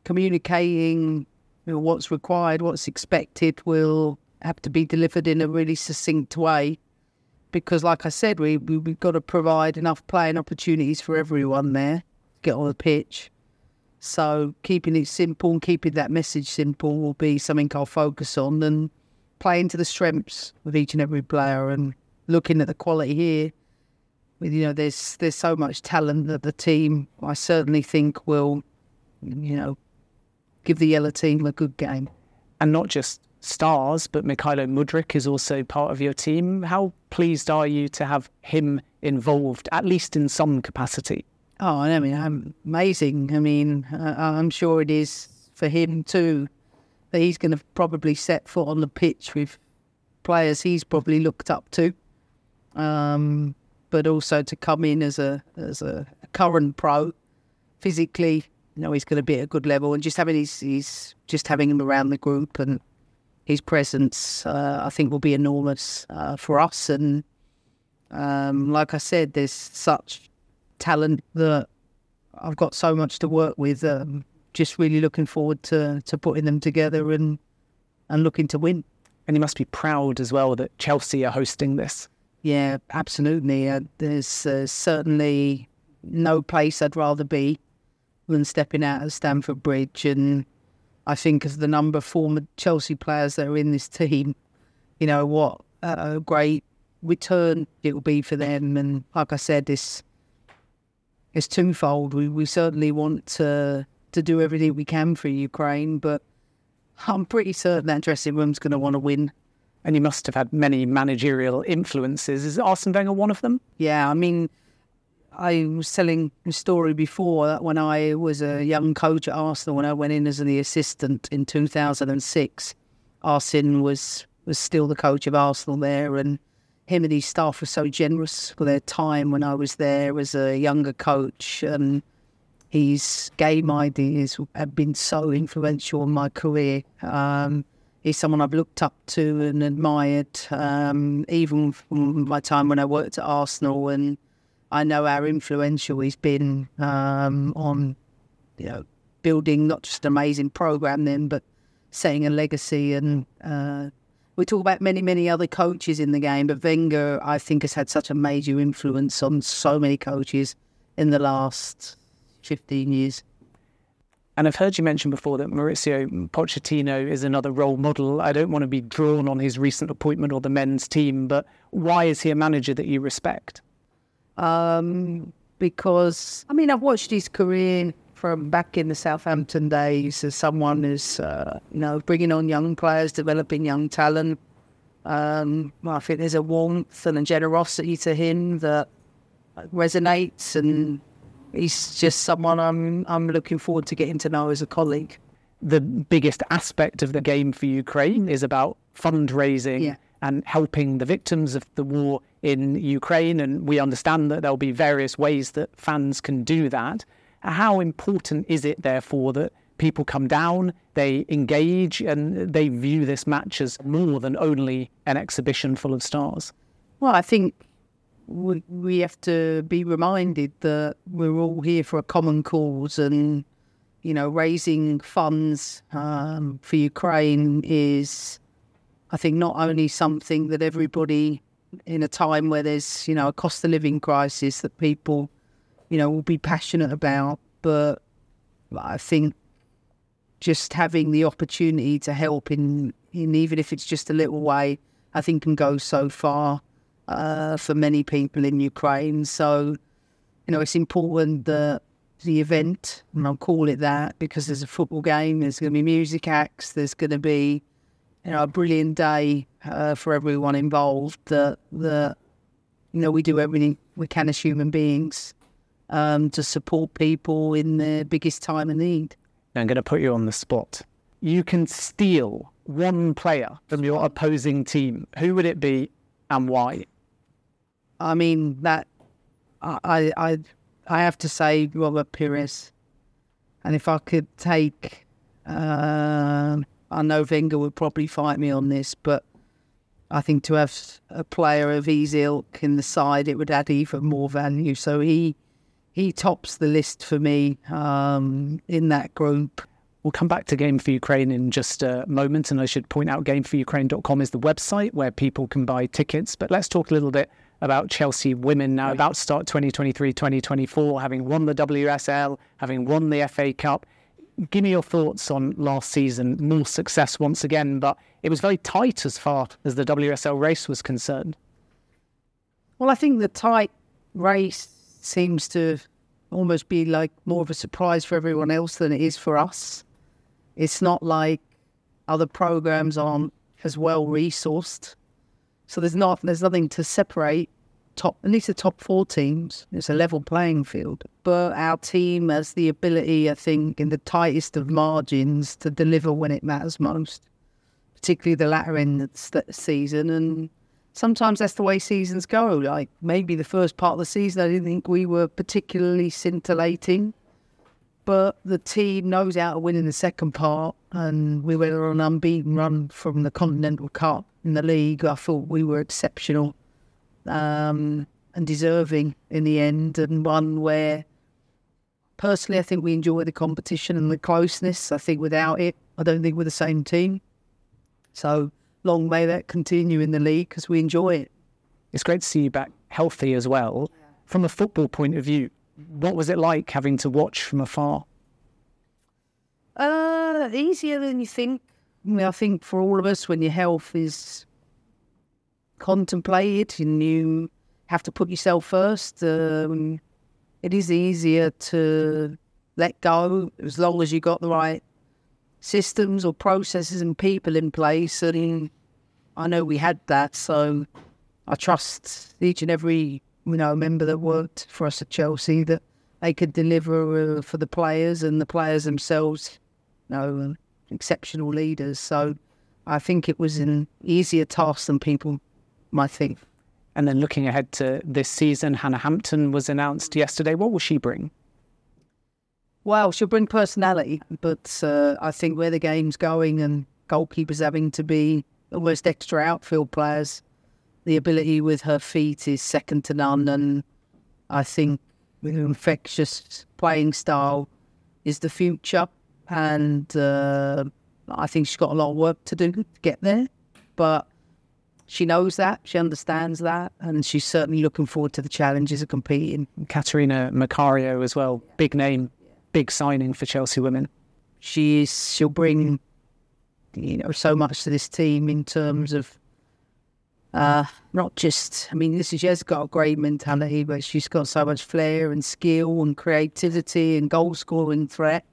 communicating you know, what's required, what's expected, will have to be delivered in a really succinct way. Because, like I said, we, we we've got to provide enough playing opportunities for everyone there get on the pitch. So keeping it simple and keeping that message simple will be something I'll focus on and playing to the strengths of each and every player and looking at the quality here. You know, there's there's so much talent that the team I certainly think will, you know, give the yellow team a good game. And not just stars, but Mykhailo Mudryk is also part of your team. How pleased are you to have him involved, at least in some capacity? Oh, I mean, I'm amazing. I mean, uh, I'm sure it is for him too. That he's going to probably set foot on the pitch with players he's probably looked up to, um, but also to come in as a as a current pro, physically, you know, he's going to be at a good level, and just having his, just having him around the group and his presence, uh, I think, will be enormous uh, for us. And um, like I said, there's such talent that I've got so much to work with. Um, just really looking forward to to putting them together and and looking to win. And you must be proud as well that Chelsea are hosting this. Yeah, absolutely. Uh, there's uh, certainly no place I'd rather be than stepping out of Stamford Bridge. And I think of the number of former Chelsea players that are in this team, you know, what a great return it will be for them. And like I said, this it's twofold. We we certainly want to to do everything we can for Ukraine, but I'm pretty certain that dressing room's going to want to win. And you must have had many managerial influences. Is Arsene Wenger one of them? Yeah, I mean, I was telling a story before that when I was a young coach at Arsenal, when I went in as the assistant in 2006, Arsene was was still the coach of Arsenal there, and him and his staff were so generous for their time when I was there as a younger coach. And his game ideas have been so influential in my career. Um, he's someone I've looked up to and admired, um, even from my time when I worked at Arsenal. And I know how influential he's been um, on, you know, building not just an amazing program then, but setting a legacy and uh, we talk about many, many other coaches in the game, but Wenger, I think, has had such a major influence on so many coaches in the last 15 years. And I've heard you mention before that Mauricio Pochettino is another role model. I don't want to be drawn on his recent appointment or the men's team, but why is he a manager that you respect? Um, because, I mean, I've watched his career from back in the Southampton days as someone who's, uh, you know, bringing on young players, developing young talent. Um, I think there's a warmth and a generosity to him that resonates, and he's just someone I'm I'm looking forward to getting to know as a colleague. The biggest aspect of the game for Ukraine hmm. is about fundraising yeah. and helping the victims of the war in Ukraine, and we understand that there'll be various ways that fans can do that. How important is it, therefore, that people come down, they engage, and they view this match as more than only an exhibition full of stars? Well, I think we, we have to be reminded that we're all here for a common cause and you know, raising funds um, for Ukraine is, I think, not only something that everybody in a time where there's, you know, a cost of living crisis that people, you know, will be passionate about, but I think just having the opportunity to help in, in even if it's just a little way, I think can go so far uh, for many people in Ukraine. So, you know, it's important that the event, and I'll call it that because there's a football game, there's going to be music acts, there's going to be, you know, a brilliant day uh, for everyone involved. That that you know we do everything we can as human beings um, to support people in their biggest time of need. I'm going to put you on the spot. You can steal one player from your opposing team. Who would it be, and why? I mean that I I I have to say Robert Pires. And if I could take, uh, I know Wenger would probably fight me on this, but I think to have a player of his ilk in the side, it would add even more value. So he he tops the list for me um, in that group. We'll come back to Game for Ukraine in just a moment. And I should point out gameforukraine.com is the website where people can buy tickets. But let's talk a little bit about Chelsea women now, about to start 2023 2024, having won the WSL, having won the FA Cup. Give me your thoughts on last season. More success once again, but it was very tight as far as the WSL race was concerned. Well, I think the tight race seems to almost be like more of a surprise for everyone else than it is for us. It's not like other programs aren't as well resourced. So there's not there's nothing to separate top at least the top four teams. It's a level playing field. But our team has the ability, I think, in the tightest of margins to deliver when it matters most, particularly the latter end of the season. And sometimes that's the way seasons go. Like maybe the first part of the season, I didn't think we were particularly scintillating. But the team knows how to win in the second part, and we went on an unbeaten run from the Continental Cup in the league. I thought we were exceptional um, and deserving in the end, and one where personally I think we enjoy the competition and the closeness. I think without it, I don't think we're the same team. So long may that continue in the league because we enjoy it. It's great to see you back healthy as well. From a football point of view, what was it like having to watch from afar? Uh, easier than you think. I, think for all of us, when your health is contemplated and you have to put yourself first, um, it is easier to let go as long as you got the right systems or processes and people in place. And I know we had that, so I trust each and every you know member that worked for us at Chelsea that they could deliver uh, for the players and the players themselves. You know, exceptional leaders. So I think it was an easier task than people might think. And then looking ahead to this season, Hannah Hampton was announced yesterday. What will she bring? Well, she'll bring personality, but uh, I think where the game's going and goalkeepers having to be almost extra outfield players, the ability with her feet is second to none. And I think with her infectious playing style is the future and uh, I think she's got a lot of work to do to get there. But she knows that, she understands that, and she's certainly looking forward to the challenges of competing. Catarina Macario as well, big name, big signing for Chelsea women. She is. She'll bring, you know, so much to this team in terms of. Uh, not just, I mean, this is, she has got a great mentality, but she's got so much flair and skill and creativity and goal scoring threat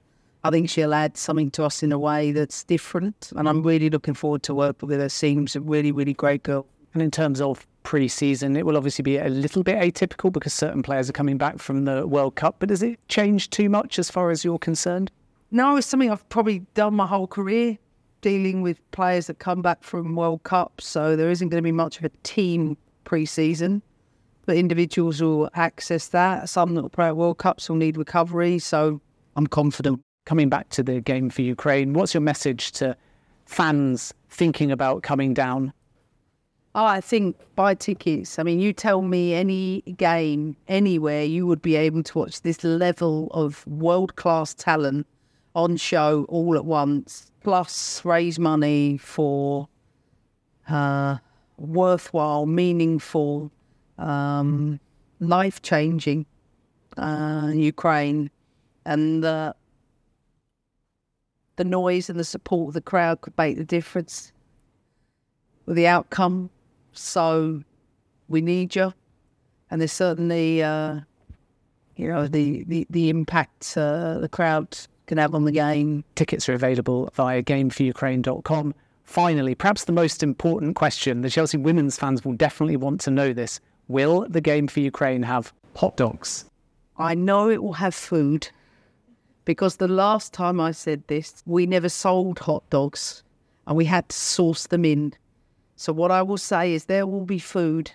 I think she'll add something to us in a way that's different. And I'm really looking forward to working with her. Seems a really, really great girl. And in terms of pre-season, it will obviously be a little bit atypical because certain players are coming back from the World Cup. But does it change too much as far as you're concerned? No, it's something I've probably done my whole career, dealing with players that come back from World Cups. So there isn't going to be much of a team pre-season. But individuals will access that. Some that will play at World Cups will need recovery. So I'm confident coming back to the game for Ukraine, what's your message to fans thinking about coming down? Oh, I think buy tickets. I mean, you tell me any game anywhere, you would be able to watch this level of world class talent on show all at once, plus raise money for uh, worthwhile, meaningful, um, life changing uh, Ukraine. And the, the noise and the support of the crowd could make the difference with the outcome. So we need you. And there's certainly, uh, you know, the, the, the impact uh, the crowd can have on the game. Tickets are available via gameforukraine.com. Finally, perhaps the most important question the Chelsea women's fans will definitely want to know this. Will the game for Ukraine have hot dogs? I know it will have food because the last time I said this, we never sold hot dogs and we had to source them in. So, what I will say is there will be food.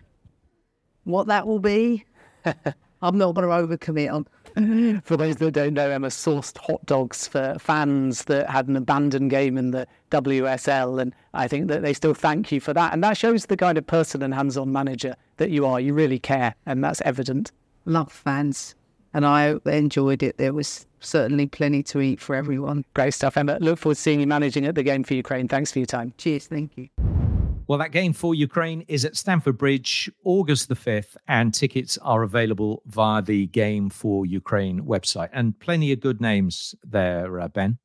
What that will be, I'm not going to overcommit on. for those that don't know, Emma sourced hot dogs for fans that had an abandoned game in the WSL. And I think that they still thank you for that. And that shows the kind of person and hands on manager that you are. You really care. And that's evident. Love fans. And I enjoyed it. There was certainly plenty to eat for everyone. Great stuff, Emma. Look forward to seeing you managing at the game for Ukraine. Thanks for your time. Cheers. Thank you. Well, that game for Ukraine is at Stamford Bridge, August the 5th, and tickets are available via the Game for Ukraine website. And plenty of good names there, uh, Ben.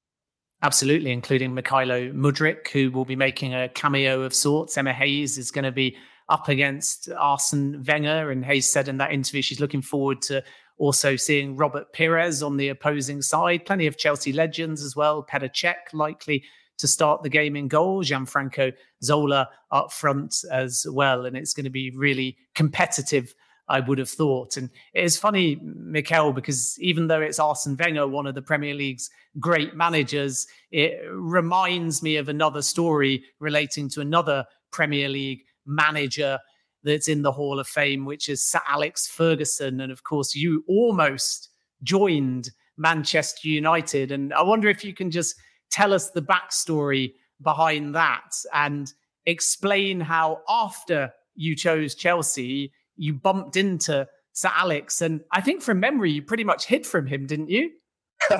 Absolutely, including Mykhailo Mudryk, who will be making a cameo of sorts. Emma Hayes is going to be up against Arsene Wenger, and Hayes said in that interview she's looking forward to also seeing Robert Pires on the opposing side. Plenty of Chelsea legends as well. Petr Cech likely to start the game in goal. Gianfranco Zola up front as well. And it's going to be really competitive, I would have thought. And it is funny, Mikel, because even though it's Arsene Wenger, one of the Premier League's great managers, it reminds me of another story relating to another Premier League manager that's in the Hall of Fame, which is Sir Alex Ferguson. And of course, you almost joined Manchester United. And I wonder if you can just tell us the backstory behind that and explain how after you chose Chelsea, you bumped into Sir Alex. And I think from memory, you pretty much hid from him, didn't you?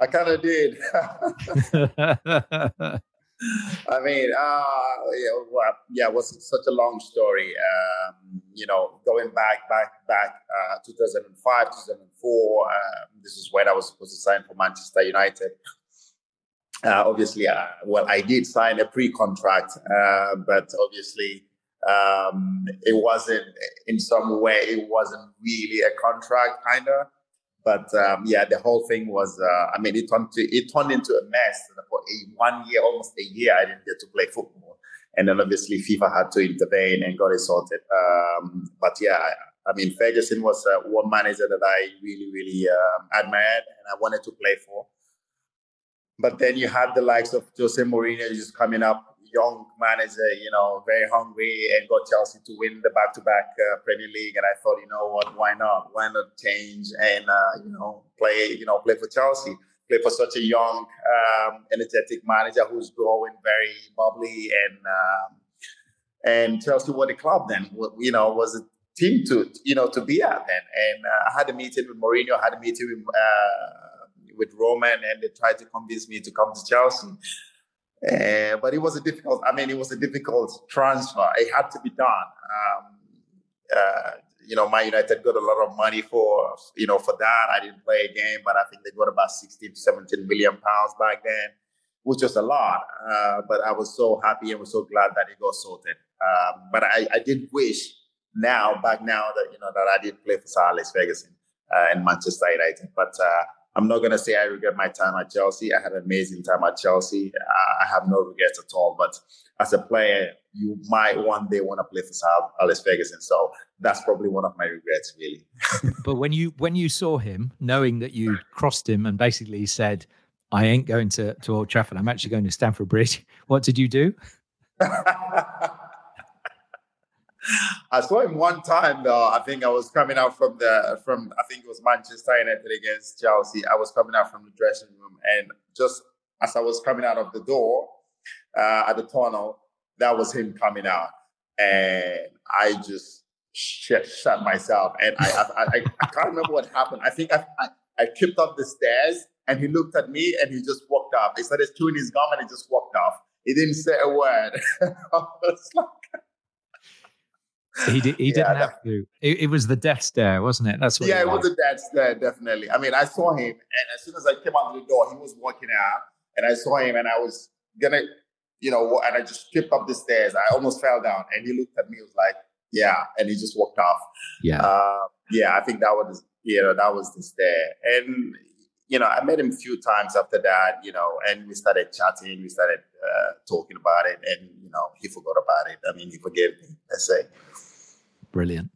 I kind of did. I mean, uh, yeah, well, yeah, it was such a long story. Um, you know, going back, back, back, uh, 2005, 2004. Um, this is when I was supposed to sign for Manchester United. Uh, obviously, uh, well, I did sign a pre-contract, uh, but obviously, um, it wasn't in some way. It wasn't really a contract, kind of. But um, yeah, the whole thing was, uh, I mean, it turned, to, it turned into a mess. For a, one year, almost a year, I didn't get to play football. And then obviously FIFA had to intervene and got it sorted. Um, but yeah, I, I, mean, Ferguson was uh, one manager that I really, really um, admired and I wanted to play for. But then you had the likes of Jose Mourinho just coming up young manager, you know, very hungry and got Chelsea to win the back-to-back uh, Premier League. And I thought, you know what, why not? Why not change and uh, you know play, you know, play for Chelsea, play for such a young, um, energetic manager who's growing very bubbly and um, and Chelsea were the club then. You know, was a team to you know to be at then. And uh, I had a meeting with Mourinho, I had a meeting with. Uh, with Roman, and they tried to convince me to come to Chelsea. Uh, but it was a difficult. I mean, it was a difficult transfer. It had to be done. Um, uh, you know, Man United got a lot of money for you know for that. I didn't play a game, but I think they got about 16 to 17 million pounds back then, which was a lot. Uh, but I was so happy and was so glad that it got sorted. Um, but I, I did wish now, back now that you know that I did play for Sir Alex Ferguson in Manchester United. But uh, I'm not going to say I regret my time at Chelsea. I had an amazing time at Chelsea. I have no regrets at all. But as a player, you might one day want to play for Sir Alex Ferguson. So that's probably one of my regrets, really. but when you when you saw him, knowing that you crossed him and basically said, "I ain't going to to Old Trafford. I'm actually going to Stamford Bridge." What did you do? I saw him one time though. I think I was coming out from the from I think it was Manchester United against Chelsea. I was coming out from the dressing room, and just as I was coming out of the door uh, at the tunnel, that was him coming out, and I just shut, myself. And I I, I I, can't remember what happened. I think I, I I tripped up the stairs and he looked at me and he just walked off. He started chewing his gum and he just walked off. He didn't say a word. like, he, did, he yeah, didn't have to. It, it, was the death stare, wasn't it? That's what yeah, it was. was the death stare, definitely. I mean, I saw him, and as soon as I came out of the door, he was walking out, and I saw him, and I was gonna, you know, and I just tripped up the stairs. I almost fell down, and he looked at me, was like, "Yeah," and he just walked off. Yeah, uh, yeah. I think that was, you know, that was the stare, and you know, I met him a few times after that, you know, and we started chatting, we started uh, talking about it, and you know, he forgot about it. I mean, he forgave me. Let's say. Brilliant.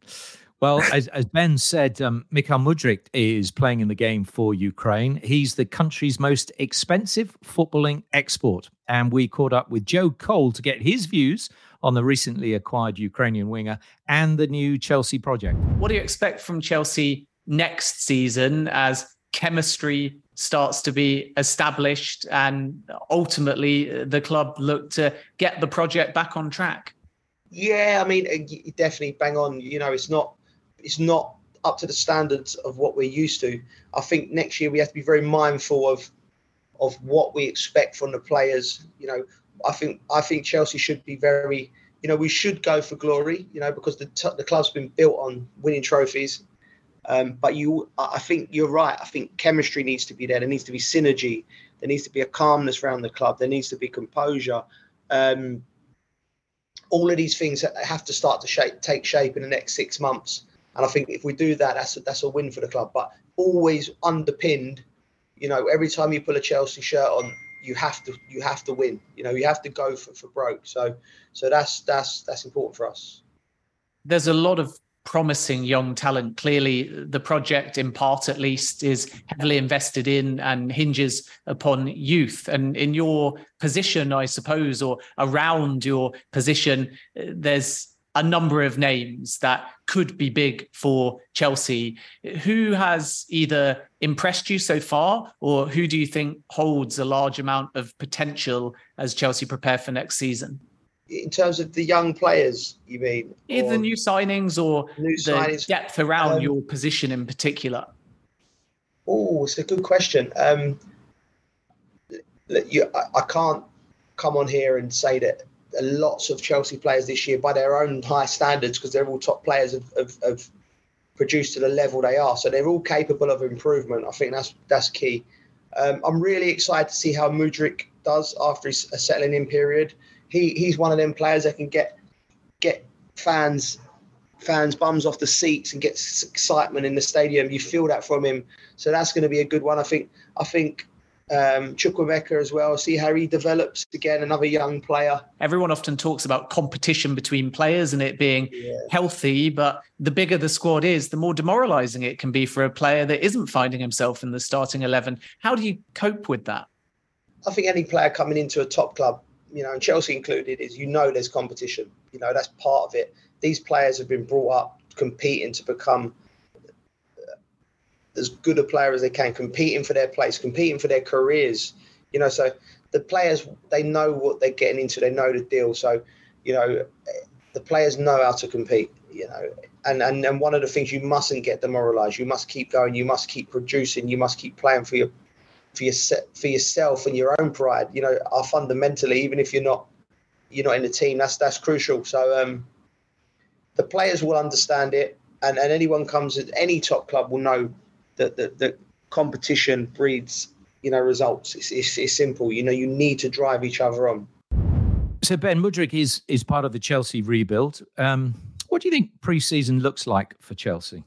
Well, as, as, Ben said, um, Mikhail Mudryk is playing in the game for Ukraine. He's the country's most expensive footballing export. And we caught up with Joe Cole to get his views on the recently acquired Ukrainian winger and the new Chelsea project. What do you expect from Chelsea next season as chemistry starts to be established and ultimately the club look to get the project back on track? Yeah, I mean, definitely bang on. You know, it's not it's not up to the standards of what we're used to. I think next year we have to be very mindful of of what we expect from the players. You know, I think I think Chelsea should be very. You know, we should go for glory. You know, because the t- the club's been built on winning trophies. Um, but you, I think you're right. I think chemistry needs to be there. There needs to be synergy. There needs to be a calmness around the club. There needs to be composure. Um, all of these things have to start to shape, take shape in the next six months. And I think if we do that, that's a, that's a win for the club. But always underpinned, you know, every time you pull a Chelsea shirt on, you have to you have to win. You know, you have to go for, for broke. So so that's that's that's important for us. There's a lot of promising young talent. Clearly, the project, in part at least, is heavily invested in and hinges upon youth. And in your position, I suppose, or around your position, there's a number of names that could be big for Chelsea. Who has either impressed you so far, or who do you think holds a large amount of potential as Chelsea prepare for next season? In terms of the young players, you mean? Either new signings or new the signings. depth around um, your position in particular? Oh, it's a good question. Um, you, I, I can't come on here and say that lots of Chelsea players this year, by their own high standards, because they're all top players, have, have, have, produced to the level they are. So they're all capable of improvement. I think that's that's key. Um, I'm really excited to see how Mudryk does after his settling in period he he's one of them players that can get get fans fans bums off the seats and gets excitement in the stadium. You feel that from him, so that's going to be a good one. I think. I think um, Chukwuemeka as well. See how he develops again, another young player. Everyone often talks about competition between players and it being yeah. healthy, but the bigger the squad is, the more demoralizing it can be for a player that isn't finding himself in the starting 11. How do you cope with that? I think any player coming into a top club you know, and Chelsea included, is you know there's competition. You know, that's part of it. These players have been brought up competing to become as good a player as they can, competing for their place, competing for their careers. You know, so the players they know what they're getting into, they know the deal. So, you know, the players know how to compete. You know, and and and one of the things you mustn't get demoralised. You must keep going. You must keep producing. You must keep playing for your for your for yourself and your own pride, you know, are fundamentally even if you're not you're not in the team, that's that's crucial. So um, the players will understand it, and, and anyone comes at any top club will know that the, the competition breeds you know results. It's, it's, it's simple. You know, you need to drive each other on. So Ben Mudryk is is part of the Chelsea rebuild. Um, what do you think pre-season looks like for Chelsea?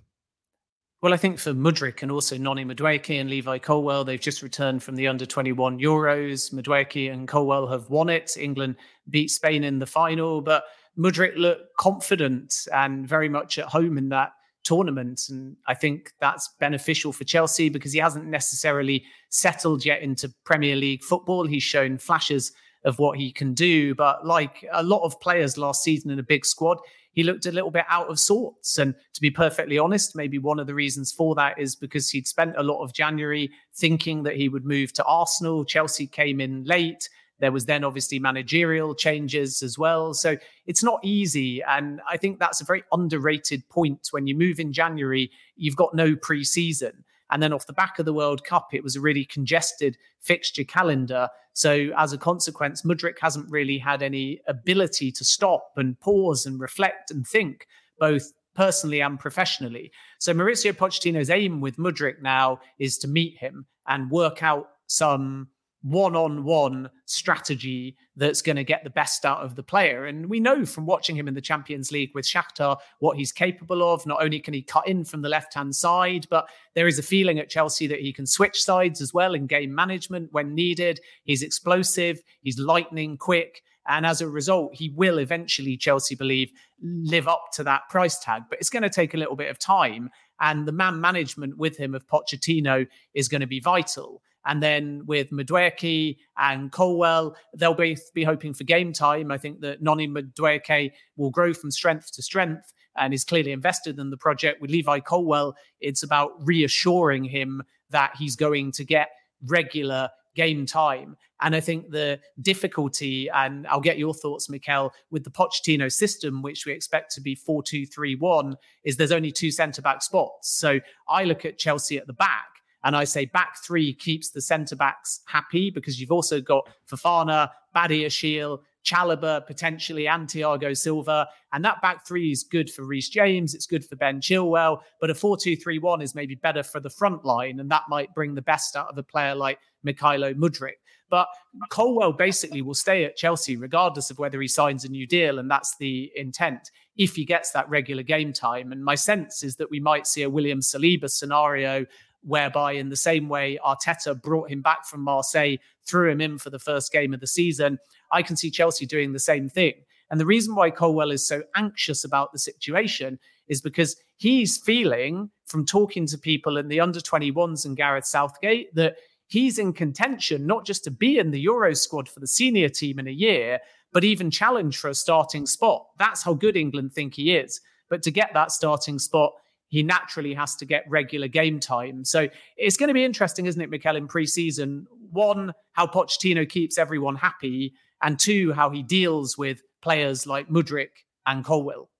Well, I think for Mudryk and also Noni Madueke and Levi Colwill, they've just returned from the under 21 Euros. Madueke and Colwill have won it. England beat Spain in the final, but Mudryk looked confident and very much at home in that tournament. And I think that's beneficial for Chelsea because he hasn't necessarily settled yet into Premier League football. He's shown flashes of what he can do. But like a lot of players last season in a big squad, he looked a little bit out of sorts. And to be perfectly honest, maybe one of the reasons for that is because he'd spent a lot of January thinking that he would move to Arsenal. Chelsea came in late. There was then obviously managerial changes as well. So it's not easy. And I think that's a very underrated point. When you move in January, you've got no pre season. And then off the back of the World Cup, it was a really congested fixture calendar. So as a consequence, Mudryk hasn't really had any ability to stop and pause and reflect and think, both personally and professionally. So Mauricio Pochettino's aim with Mudryk now is to meet him and work out some one-on-one strategy that's going to get the best out of the player. And we know from watching him in the Champions League with Shakhtar what he's capable of. Not only can he cut in from the left-hand side, but there is a feeling at Chelsea that he can switch sides as well in game management when needed. He's explosive, he's lightning quick. And as a result, he will eventually, Chelsea believe, live up to that price tag. But it's going to take a little bit of time. And the man management with him of Pochettino is going to be vital. And then with Madueke and Colwill, they'll both be hoping for game time. I think that Noni Madueke will grow from strength to strength and is clearly invested in the project. With Levi Colwill, it's about reassuring him that he's going to get regular game time. And I think the difficulty, and I'll get your thoughts, Mikel, with the Pochettino system, which we expect to be 4 2 3 1, is there's only two centre back spots. So I look at Chelsea at the back and I say back three keeps the centre backs happy because you've also got Fafana, Fofana, Badiashile, Chalobah potentially, and Thiago Silva. And that back three is good for Reece James. It's good for Ben Chilwell. But a 4 2 3 1 is maybe better for the front line. And that might bring the best out of a player like Mykhailo Mudryk. But Colwill basically will stay at Chelsea regardless of whether he signs a new deal. And that's the intent if he gets that regular game time. And my sense is that we might see a William Saliba scenario whereby in the same way Arteta brought him back from Marseille, threw him in for the first game of the season, I can see Chelsea doing the same thing. And the reason why Colwill is so anxious about the situation is because he's feeling from talking to people in the under 21s and Gareth Southgate that he's in contention not just to be in the Euro squad for the senior team in a year, but even challenge for a starting spot. That's how good England think he is. But to get that starting spot, he naturally has to get regular game time. So it's going to be interesting, isn't it, Mikel, in pre-season? One, how Pochettino keeps everyone happy, and two, how he deals with players like Mudryk and Colwill.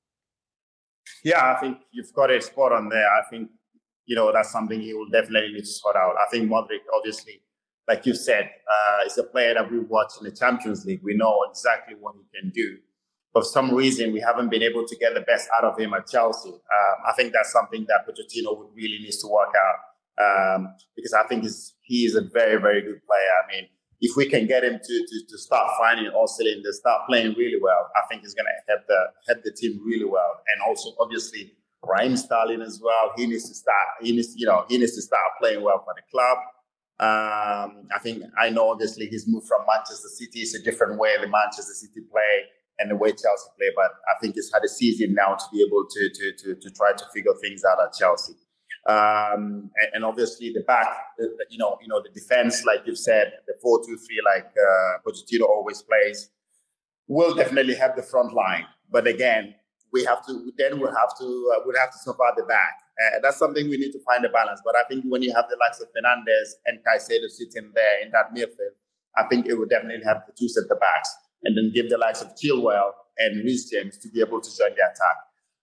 Yeah, I think you've got a spot on there. I think you know that's something he will definitely need to sort out. I think Mudryk, obviously, like you said, uh, is a player that we watch in the Champions League. We know exactly what he can do for some reason we haven't been able to get the best out of him at Chelsea. Um, I think that's something that Pochettino would really needs to work out um, because I think he is a very very good player. I mean, if we can get him to to, to start finding all cylinders, start playing really well, I think he's going to help the help the team really well. And also, obviously, Raheem Sterling as well. He needs to start. He needs you know he needs to start playing well for the club. Um, I think I know obviously he's moved from Manchester City. It's a different way the Manchester City play and the way Chelsea play. But I think he's had a season now to be able to to to, to try to figure things out at Chelsea. Um, and, and, obviously the back, the, the, you know, you know the defense, like you've said, the four-two-three, like uh, Pochettino always plays, will definitely have the front line. But again, we have to then we'll have to uh, we'll have to support the back. Uh, that's something we need to find a balance. But I think when you have the likes of Fernández and Caicedo sitting there in that midfield, I think it would definitely have the two centre backs and then give the likes of Chilwell and Reece James to be able to join the attack.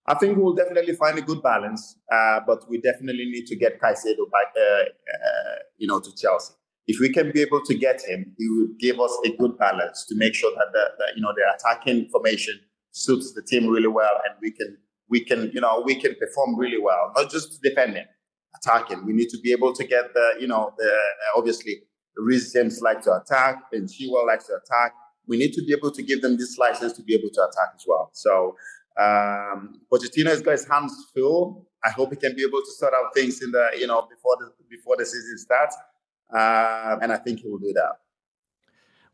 I think we'll definitely find a good balance, uh, but we definitely need to get Caicedo back, uh, uh, you know, to Chelsea. If we can be able to get him, he will give us a good balance to make sure that the, the you know the attacking formation suits the team really well, and we can we can you know we can perform really well, not just defending, attacking. We need to be able to get the you know the obviously Reece James like to attack, and Chilwell likes to attack we need to be able to give them this license to be able to attack as well. So um, Pochettino has got his hands full. I hope he can be able to sort out things in the you know before the before the season starts, uh, and I think he will do that.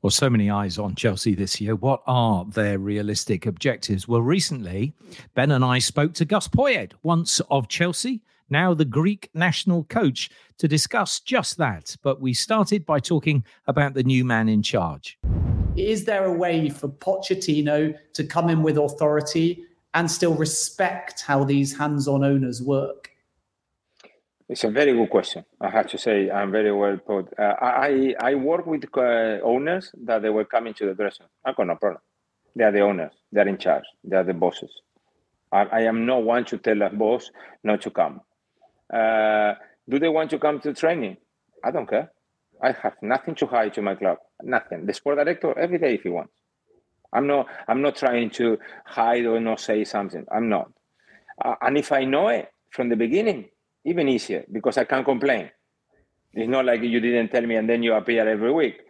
Well, so many eyes on Chelsea this year. What are their realistic objectives? Well, recently, Ben and I spoke to Gus Poyet, once of Chelsea, now the Greek national coach, to discuss just that. But we started by talking about the new man in charge. Is there a way for Pochettino to come in with authority and still respect how these hands on owners work? It's a very good question. I have to say, I'm very well put. Uh, I I work with uh, owners that they were coming to the dressing. I got no problem. They are the owners. They are in charge. They are the bosses. I, I am no one to tell a boss not to come. Uh, Do they want to come to training? I don't care. I have nothing to hide to my club. Nothing. The sport director every day if he wants. I'm not. I'm not trying to hide or not say something. I'm not. Uh, and if I know it from the beginning, even easier because I can't complain. It's not like you didn't tell me and then you appear every week.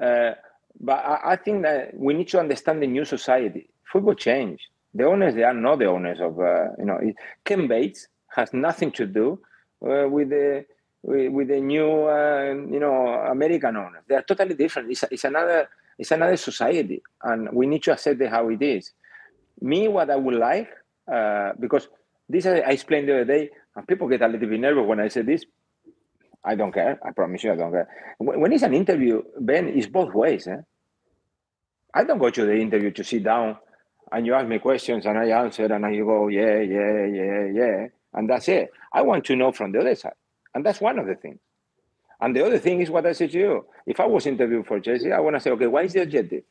Uh, but I, I, think that we need to understand the new society. Football changed. The owners, they are not the owners of, uh, you know, Ken Bates has nothing to do uh, with the with, with, the new, uh, you know, American owners. They are totally different. It's, it's another it's another society, and we need to accept how it is. Me, what I would like, uh, because this I, I explained the other day, and people get a little bit nervous when I say this. I don't care. I promise you, I don't care. When it's an interview, Ben, it's both ways. Eh? I don't go to the interview to sit down and you ask me questions and I answer and I go, yeah, yeah, yeah, yeah. And that's it. I want to know from the other side. And that's one of the things. And the other thing is what I said to you. If I was interviewing for Chelsea, I want to say, okay, what is the objective?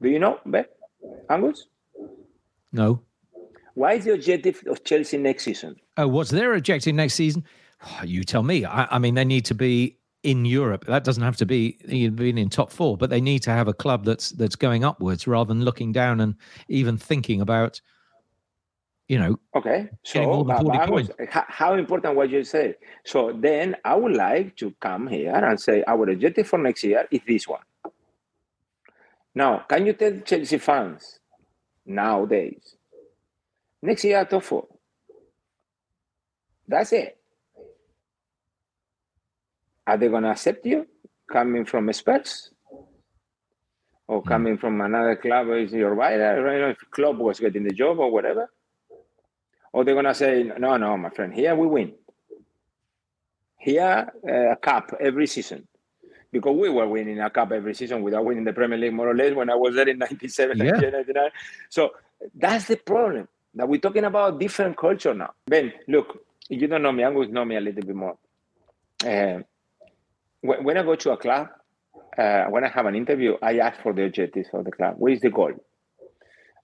Do you know, Ben? Angus? No. Why is the objective of Chelsea next season? Oh, what's their objective next season? Oh, you tell me. I, I, mean, they need to be in Europe. That doesn't have to be being in top four, but they need to have a club that's that's going upwards rather than looking down and even thinking about, you know, okay. So, how important what you say? So then I would like to come here and say our objective for next year is this one. Now, can you tell Chelsea fans nowadays Next year, top four. That's it. Are they going to accept you coming from Spurs? Or hmm. coming from another club is your rival, right? if club was getting the job or whatever? Or they're going to say, no, no, my friend, here we win. Here, uh, a cup every season. Because we were winning a cup every season without winning the Premier League, more or less, when I was there in 97, yeah. 99. So that's the problem that we're talking about different culture now. Ben, look, you don't know me, Angus know me a little bit more. Uh, when I go to a club, uh, when I have an interview, I ask for the objectives of the club. What is the goal?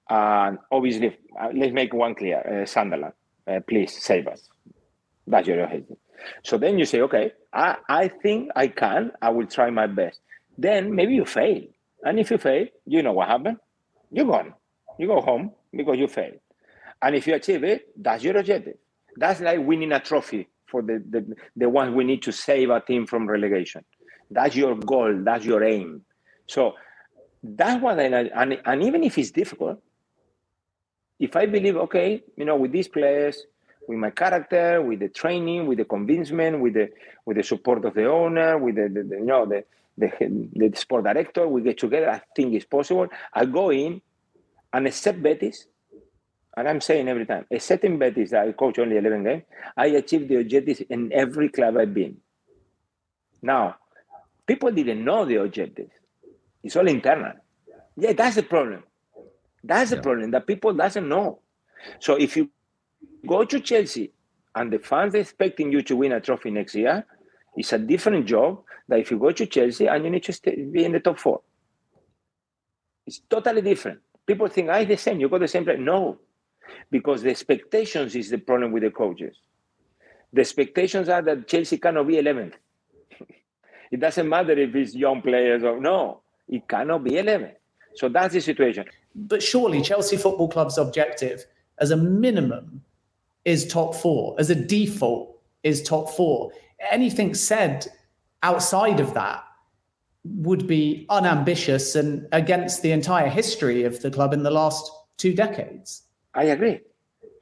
And obviously, uh, let's make one clear. Uh, Sunderland, uh, please save us. That's your objective. So then you say, okay, I, I think I can. I will try my best. Then maybe you fail. And if you fail, you know what happened? You're gone. You go home because you failed. And if you achieve it, that's your objective. That's like winning a trophy for the, the, the one we need to save a team from relegation. That's your goal, that's your aim. So that's what I and, and even if it's difficult, if I believe, okay, you know, with these players, with my character, with the training, with the convincement, with the with the support of the owner, with the, the, the you know the, the the sport director, we get together. I think it's possible. I go in and accept Betis and I'm saying every time, a setting bet is that I coach only 11 games. I achieve the objectives in every club I've been. Now, people didn't know the objectives. It's all internal. Yeah, that's the problem. That's the yeah. problem that people doesn't know. So if you go to Chelsea and the fans are expecting you to win a trophy next year, it's a different job than if you go to Chelsea and you need to stay, be in the top four. It's totally different. People think, I ah, the same, you got the same place. No, because the expectations is the problem with the coaches. The expectations are that Chelsea cannot be 11th. it doesn't matter if it's young players or no, it cannot be 11th. So that's the situation. But surely Chelsea Football Club's objective, as a minimum, is top four. As a default, is top four. Anything said outside of that would be unambitious and against the entire history of the club in the last two decades. I agree,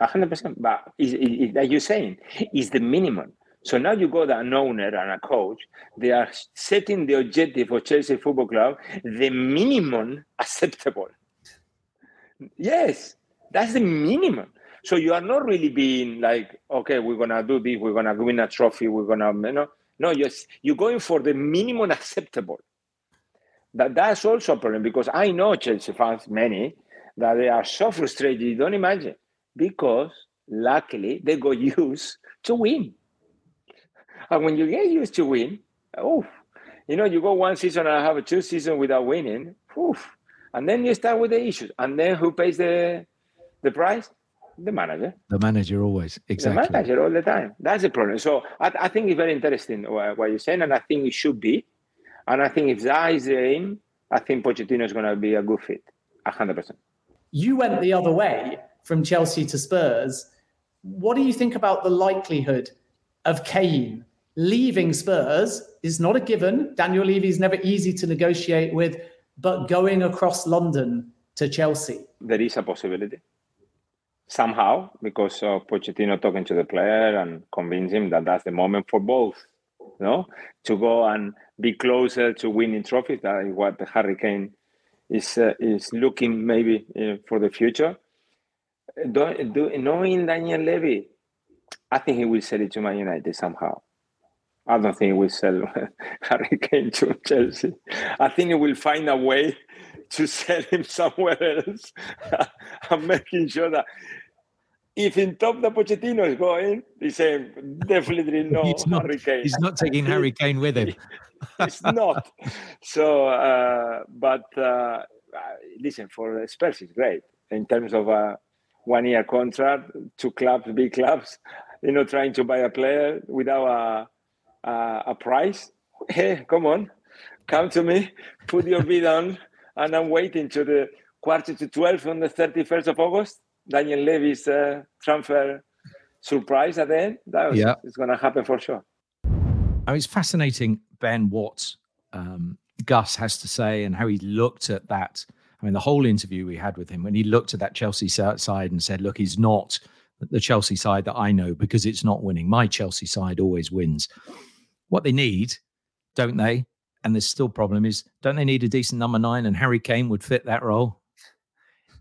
hundred percent. But is, is, like you're saying, is the minimum. So now you got an owner and a coach. They are setting the objective for Chelsea Football Club, the minimum acceptable. Yes, that's the minimum. So you are not really being like, okay, we're gonna do this, we're gonna win a trophy, we're gonna, you know, no, you're, you're going for the minimum acceptable. That that's also a problem because I know Chelsea fans, many, that they are so frustrated, you don't imagine, because luckily they got used to win. And when you get used to win, oh, you know, you go one season and I have a two season without winning, oof, and then you start with the issues. And then who pays the the price? The manager. The manager always. Exactly. The manager all the time. That's the problem. So I, I think it's very interesting what, what, you're saying, and I think it should be. And I think if that is the aim, I think Pochettino is going to be a good fit, 100%. You went the other way from Chelsea to Spurs. What do you think about the likelihood of Kane leaving Spurs? Is not a given. Daniel Levy is never easy to negotiate with, but going across London to Chelsea. There is a possibility somehow because of Pochettino talking to the player and convince him that that's the moment for both, you know, to go and be closer to winning trophies. That is what the Harry Kane is uh, is looking maybe uh, for the future. Do, do, knowing Daniel Levy, I think he will sell it to Man United somehow. I don't think we'll sell Harry Kane to Chelsea. I think he will find a way to sell him somewhere else. I'm making sure that if in top the Pochettino is going, he's saying definitely no he's not, Harry Kane. He's not taking Harry Kane with him. it's not. So, uh, but uh, listen, for Spurs, it's great in terms of a one-year contract, two clubs, big clubs. You know, trying to buy a player without a a, a price. Hey, come on, come to me, put your bid on, and I'm waiting to the quarter to twelve on the thirty-first of August. Daniel Levy's uh, transfer surprise at the end. That was, yeah. it's going to happen for sure. I mean, it's fascinating, Ben, what um, Gus has to say and how he looked at that. I mean, the whole interview we had with him when he looked at that Chelsea side and said, "Look, he's not the Chelsea side that I know because it's not winning. My Chelsea side always wins. What they need, don't they? And there's still problem is, don't they need a decent number nine? And Harry Kane would fit that role.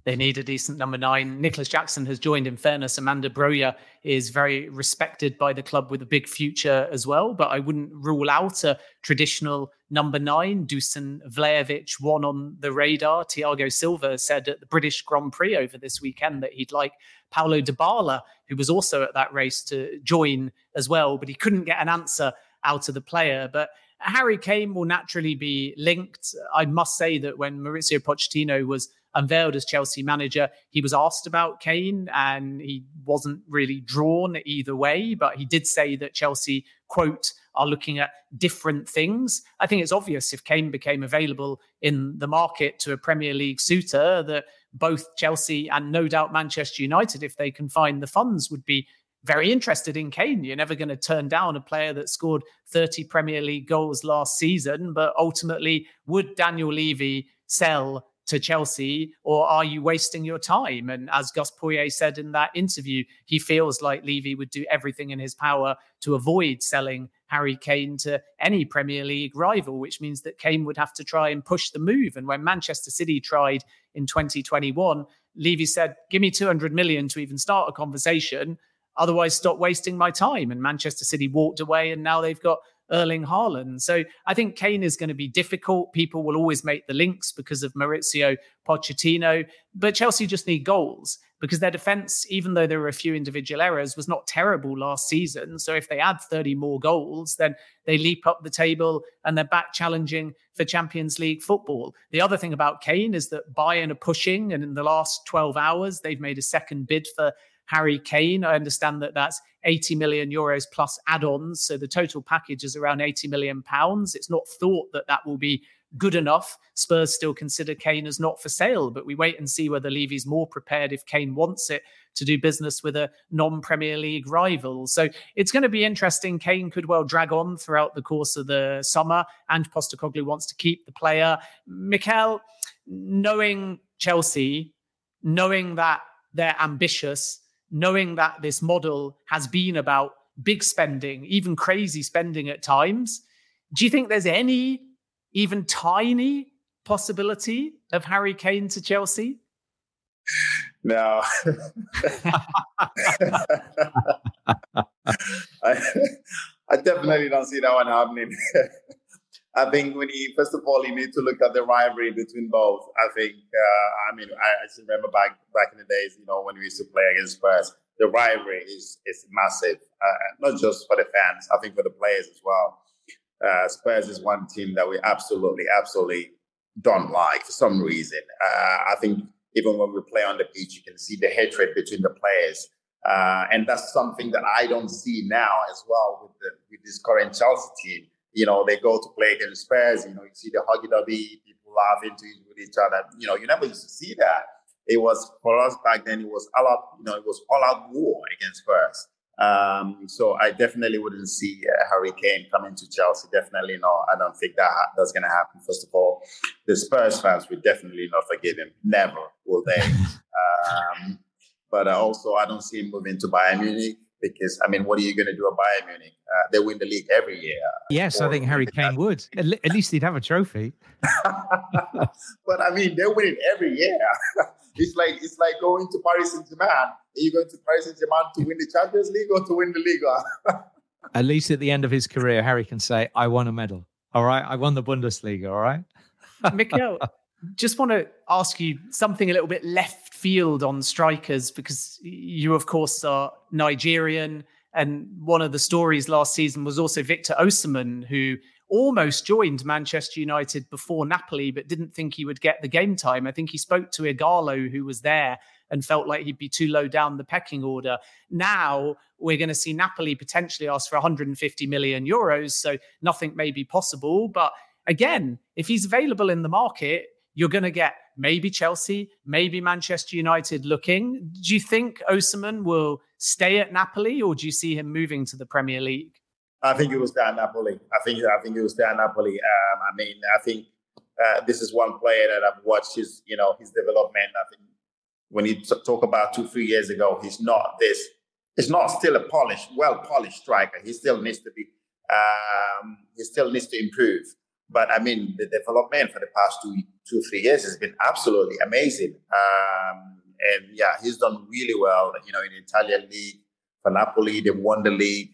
They need a decent number nine. Nicolas Jackson has joined. In fairness, Armando Broja is very respected by the club with a big future as well. But I wouldn't rule out a traditional number nine. Dusan Vlahovic, one on the radar. Thiago Silva said at the British Grand Prix over this weekend that he'd like Paulo Dybala, who was also at that race, to join as well. But he couldn't get an answer out of the player. But Harry Kane will naturally be linked. I must say that when Mauricio Pochettino was unveiled as Chelsea manager. He was asked about Kane and he wasn't really drawn either way, but he did say that Chelsea, quote, are looking at different things. I think it's obvious if Kane became available in the market to a Premier League suitor that both Chelsea and no doubt Manchester United, if they can find the funds, would be very interested in Kane. You're never going to turn down a player that scored 30 Premier League goals last season, but ultimately, would Daniel Levy sell to Chelsea, or are you wasting your time? And as Gus Poyet said in that interview, he feels like Levy would do everything in his power to avoid selling Harry Kane to any Premier League rival, which means that Kane would have to try and push the move. And when Manchester City tried in 2021, Levy said, Give me 200 million to even start a conversation. Otherwise, stop wasting my time. And Manchester City walked away, and now they've got Erling Haaland. So I think Kane is going to be difficult. People will always make the links because of Mauricio Pochettino, but Chelsea just need goals because their defense, even though there were a few individual errors, was not terrible last season. So if they add 30 more goals, then they leap up the table and they're back challenging for Champions League football. The other thing about Kane is that Bayern are pushing, and in the last 12 hours, they've made a second bid for Harry Kane. I understand that that's 80 million euros plus add-ons, so the total package is around 80 million pounds. It's not thought that that will be good enough. Spurs still consider Kane as not for sale, but we wait and see whether Levy's more prepared if Kane wants it to do business with a non-Premier League rival. So it's going to be interesting. Kane could well drag on throughout the course of the summer, and Postecoglou wants to keep the player. Mikel, knowing Chelsea, knowing that they're ambitious, knowing that this model has been about big spending, even crazy spending at times, do you think there's any even tiny possibility of Harry Kane to Chelsea? No. I, I definitely don't see that one happening. I think when he, first of all, you need to look at the rivalry between both. I think, uh, I mean, I, I just remember back back in the days, you know, when we used to play against Spurs, the rivalry is is massive, uh, not just for the fans, I think for the players as well. Uh, Spurs is one team that we absolutely, absolutely don't like for some reason. Uh, I think even when we play on the pitch, you can see the hatred between the players. Uh, and that's something that I don't see now as well with the, with this current Chelsea team. You know, they go to play against Spurs. You know, you see the huggy dubby, people laughing to with each other. You know, you never used to see that. It was for us back then. It was all out. You know, it was all out war against Spurs. Um, so I definitely wouldn't see uh, Harry Kane coming to Chelsea. Definitely not. I don't think that ha- that's going to happen. First of all, the Spurs fans would definitely not forgive him. Never will they. um, but uh, also, I don't see him moving to Bayern Munich because, I mean, what are you going to do at Bayern Munich? Uh, they win the league every year. Yes, I think Harry Kane would. At, at least he'd have a trophy. but I mean, they win it every year. it's like it's like going to Paris Saint Germain. Are you going to Paris Saint Germain to win the Champions League or to win the Liga? at least at the end of his career, Harry can say, "I won a medal." All right, I won the Bundesliga. All right, Mikel. just want to ask you something a little bit left field on strikers because you, of course, are Nigerian. And one of the stories last season was also Victor Osimhen, who almost joined Manchester United before Napoli, but didn't think he would get the game time. I think he spoke to Ighalo, who was there, and felt like he'd be too low down the pecking order. Now we're going to see Napoli potentially ask for 150 million euros. So nothing may be possible. But again, if he's available in the market, you're going to get maybe Chelsea, maybe Manchester United looking. Do you think Osimhen will stay at Napoli or do you see him moving to the Premier League? I think it was at Napoli. I think I think it was at Napoli. Um, I mean, I think uh, this is one player that I've watched his, you know, his development. I think when you talk about two, three years ago, he's not this. He's not still a polished, well polished striker. He still needs to be. Um, he still needs to improve. But I mean, the development for the past two, two, three years has been absolutely amazing. Um, and yeah, he's done really well. You know, in the Italian league for Napoli, they won the league.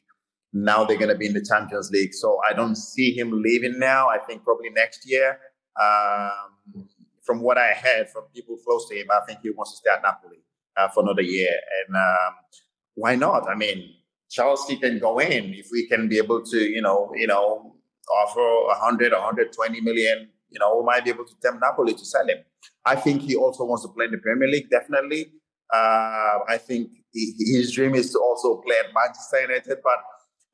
Now they're going to be in the Champions League. So I don't see him leaving now. I think probably next year. Um, from what I heard from people close to him, I think he wants to stay at Napoli uh, for another year. And um, why not? I mean, Chelsea can go in if we can be able to, you know, you know, offer 100, 120 million, you know, we might be able to tempt Napoli to sell him. I think he also wants to play in the Premier League, definitely. Uh, I think he, his dream is to also play at Manchester United, but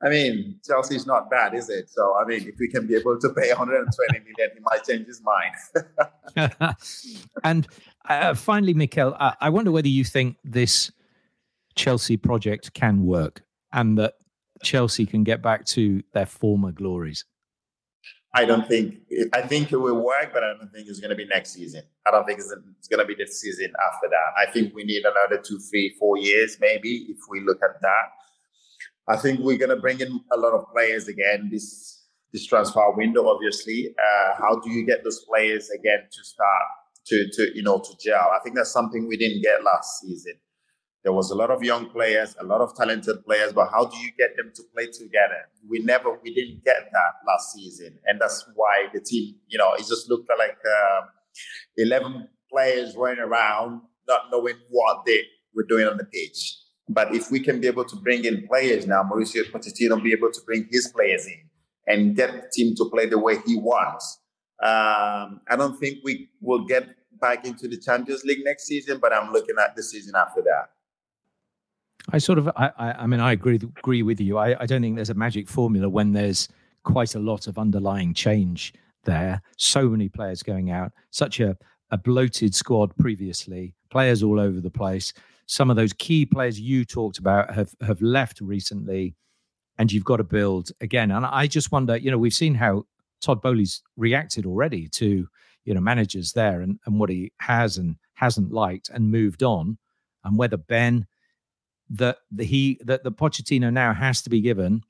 I mean, Chelsea is not bad, is it? So, I mean, if we can be able to pay 120 million, he might change his mind. and uh, finally, Mikel, uh, I wonder whether you think this Chelsea project can work and that Chelsea can get back to their former glories. I don't think I think it will work, but I don't think it's going to be next season. I don't think it's, it's going to be the season after that. I think we need another two, three, four years maybe if we look at that. I think we're going to bring in a lot of players again this this transfer window. Obviously, uh, how do you get those players again to start to to you know to gel? I think that's something we didn't get last season. There was a lot of young players, a lot of talented players, but how do you get them to play together? We never, we didn't get that last season, and that's why the team, you know, it just looked like uh, eleven players running around, not knowing what they were doing on the pitch. But if we can be able to bring in players now, Mauricio Pochettino be able to bring his players in and get the team to play the way he wants. Um, I don't think we will get back into the Champions League next season, but I'm looking at the season after that. I sort of, I, I, I mean, I agree agree with you. I, I don't think there's a magic formula when there's quite a lot of underlying change there. So many players going out, such a, a bloated squad previously, players all over the place. Some of those key players you talked about have have left recently, and you've got to build again. And I just wonder, you know, we've seen how Todd Boehly's reacted already to you know managers there and, and what he has and hasn't liked and moved on, and whether Ben that he that the Pochettino now has to be given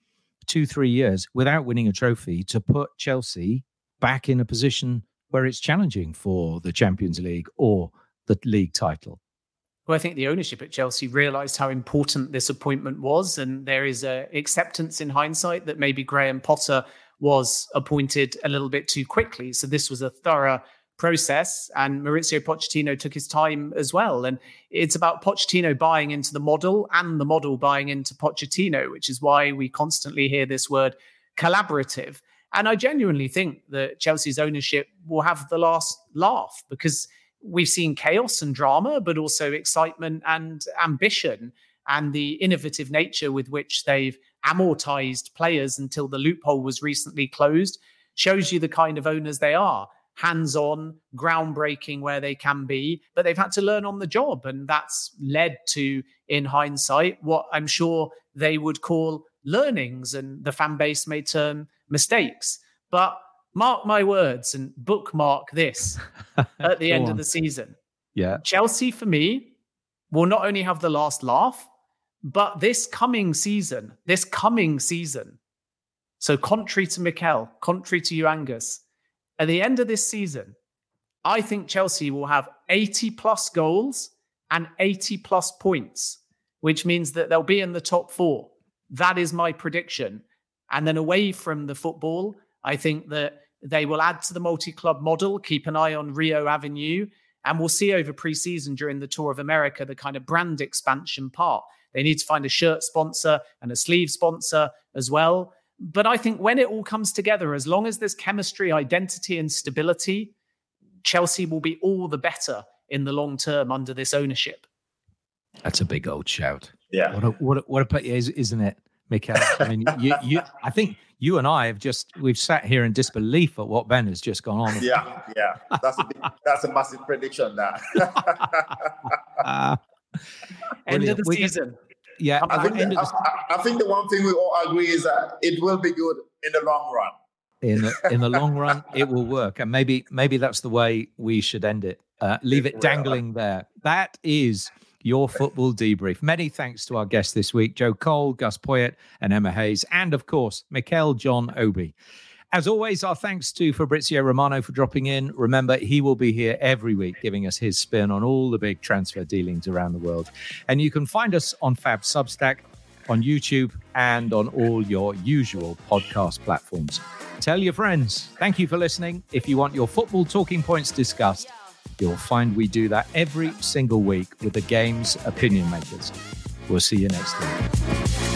two three years without winning a trophy to put Chelsea back in a position where it's challenging for the Champions League or the league title. Well, I think the ownership at Chelsea realised how important this appointment was, and there is a acceptance in hindsight that maybe Graham Potter was appointed a little bit too quickly. So this was a thorough process and Mauricio Pochettino took his time as well. And it's about Pochettino buying into the model and the model buying into Pochettino, which is why we constantly hear this word collaborative. And I genuinely think that Chelsea's ownership will have the last laugh because we've seen chaos and drama, but also excitement and ambition and the innovative nature with which they've amortized players until the loophole was recently closed shows you the kind of owners they are hands on, groundbreaking where they can be, but they've had to learn on the job. And that's led to, in hindsight, what I'm sure they would call learnings, and the fan base may term mistakes. But mark my words and bookmark this at the end on. of the season. Yeah. Chelsea, for me, will not only have the last laugh, but this coming season, this coming season. So, contrary to Mikel, contrary to you, Angus, at the end of this season, I think Chelsea will have 80 plus goals and 80 plus points, which means that they'll be in the top four. That is my prediction. And then away from the football, I think that they will add to the multi club model, keep an eye on Rio Ave, and we'll see over pre-season during the Tour of America the kind of brand expansion part. They need to find a shirt sponsor and a sleeve sponsor as well. But I think when it all comes together, as long as there's chemistry, identity, and stability, Chelsea will be all the better in the long term under this ownership. That's a big old shout. Yeah. What a, what a, what a, isn't it, Mikel? I mean, you, you, I think you and I have just we've sat here in disbelief at what Ben has just gone on. Yeah, yeah, that's a big, that's a massive prediction. That uh, end of the season. Yeah, I think, the, I, I think the one thing we all agree is that it will be good in the long run. In the, in the long run, it will work, and maybe maybe that's the way we should end it. Uh, leave it, dangling there. That is your football debrief. Many thanks to our guests this week, Joe Cole, Gus Poyet, and Emma Hayes, and of course, Mikel John Obi. As always, our thanks to Fabrizio Romano for dropping in. Remember, he will be here every week giving us his spin on all the big transfer dealings around the world. And you can find us on Fab Substack, on YouTube, and on all your usual podcast platforms. Tell your friends. Thank you for listening. If you want your football talking points discussed, you'll find we do that every single week with the game's opinion makers. We'll see you next week.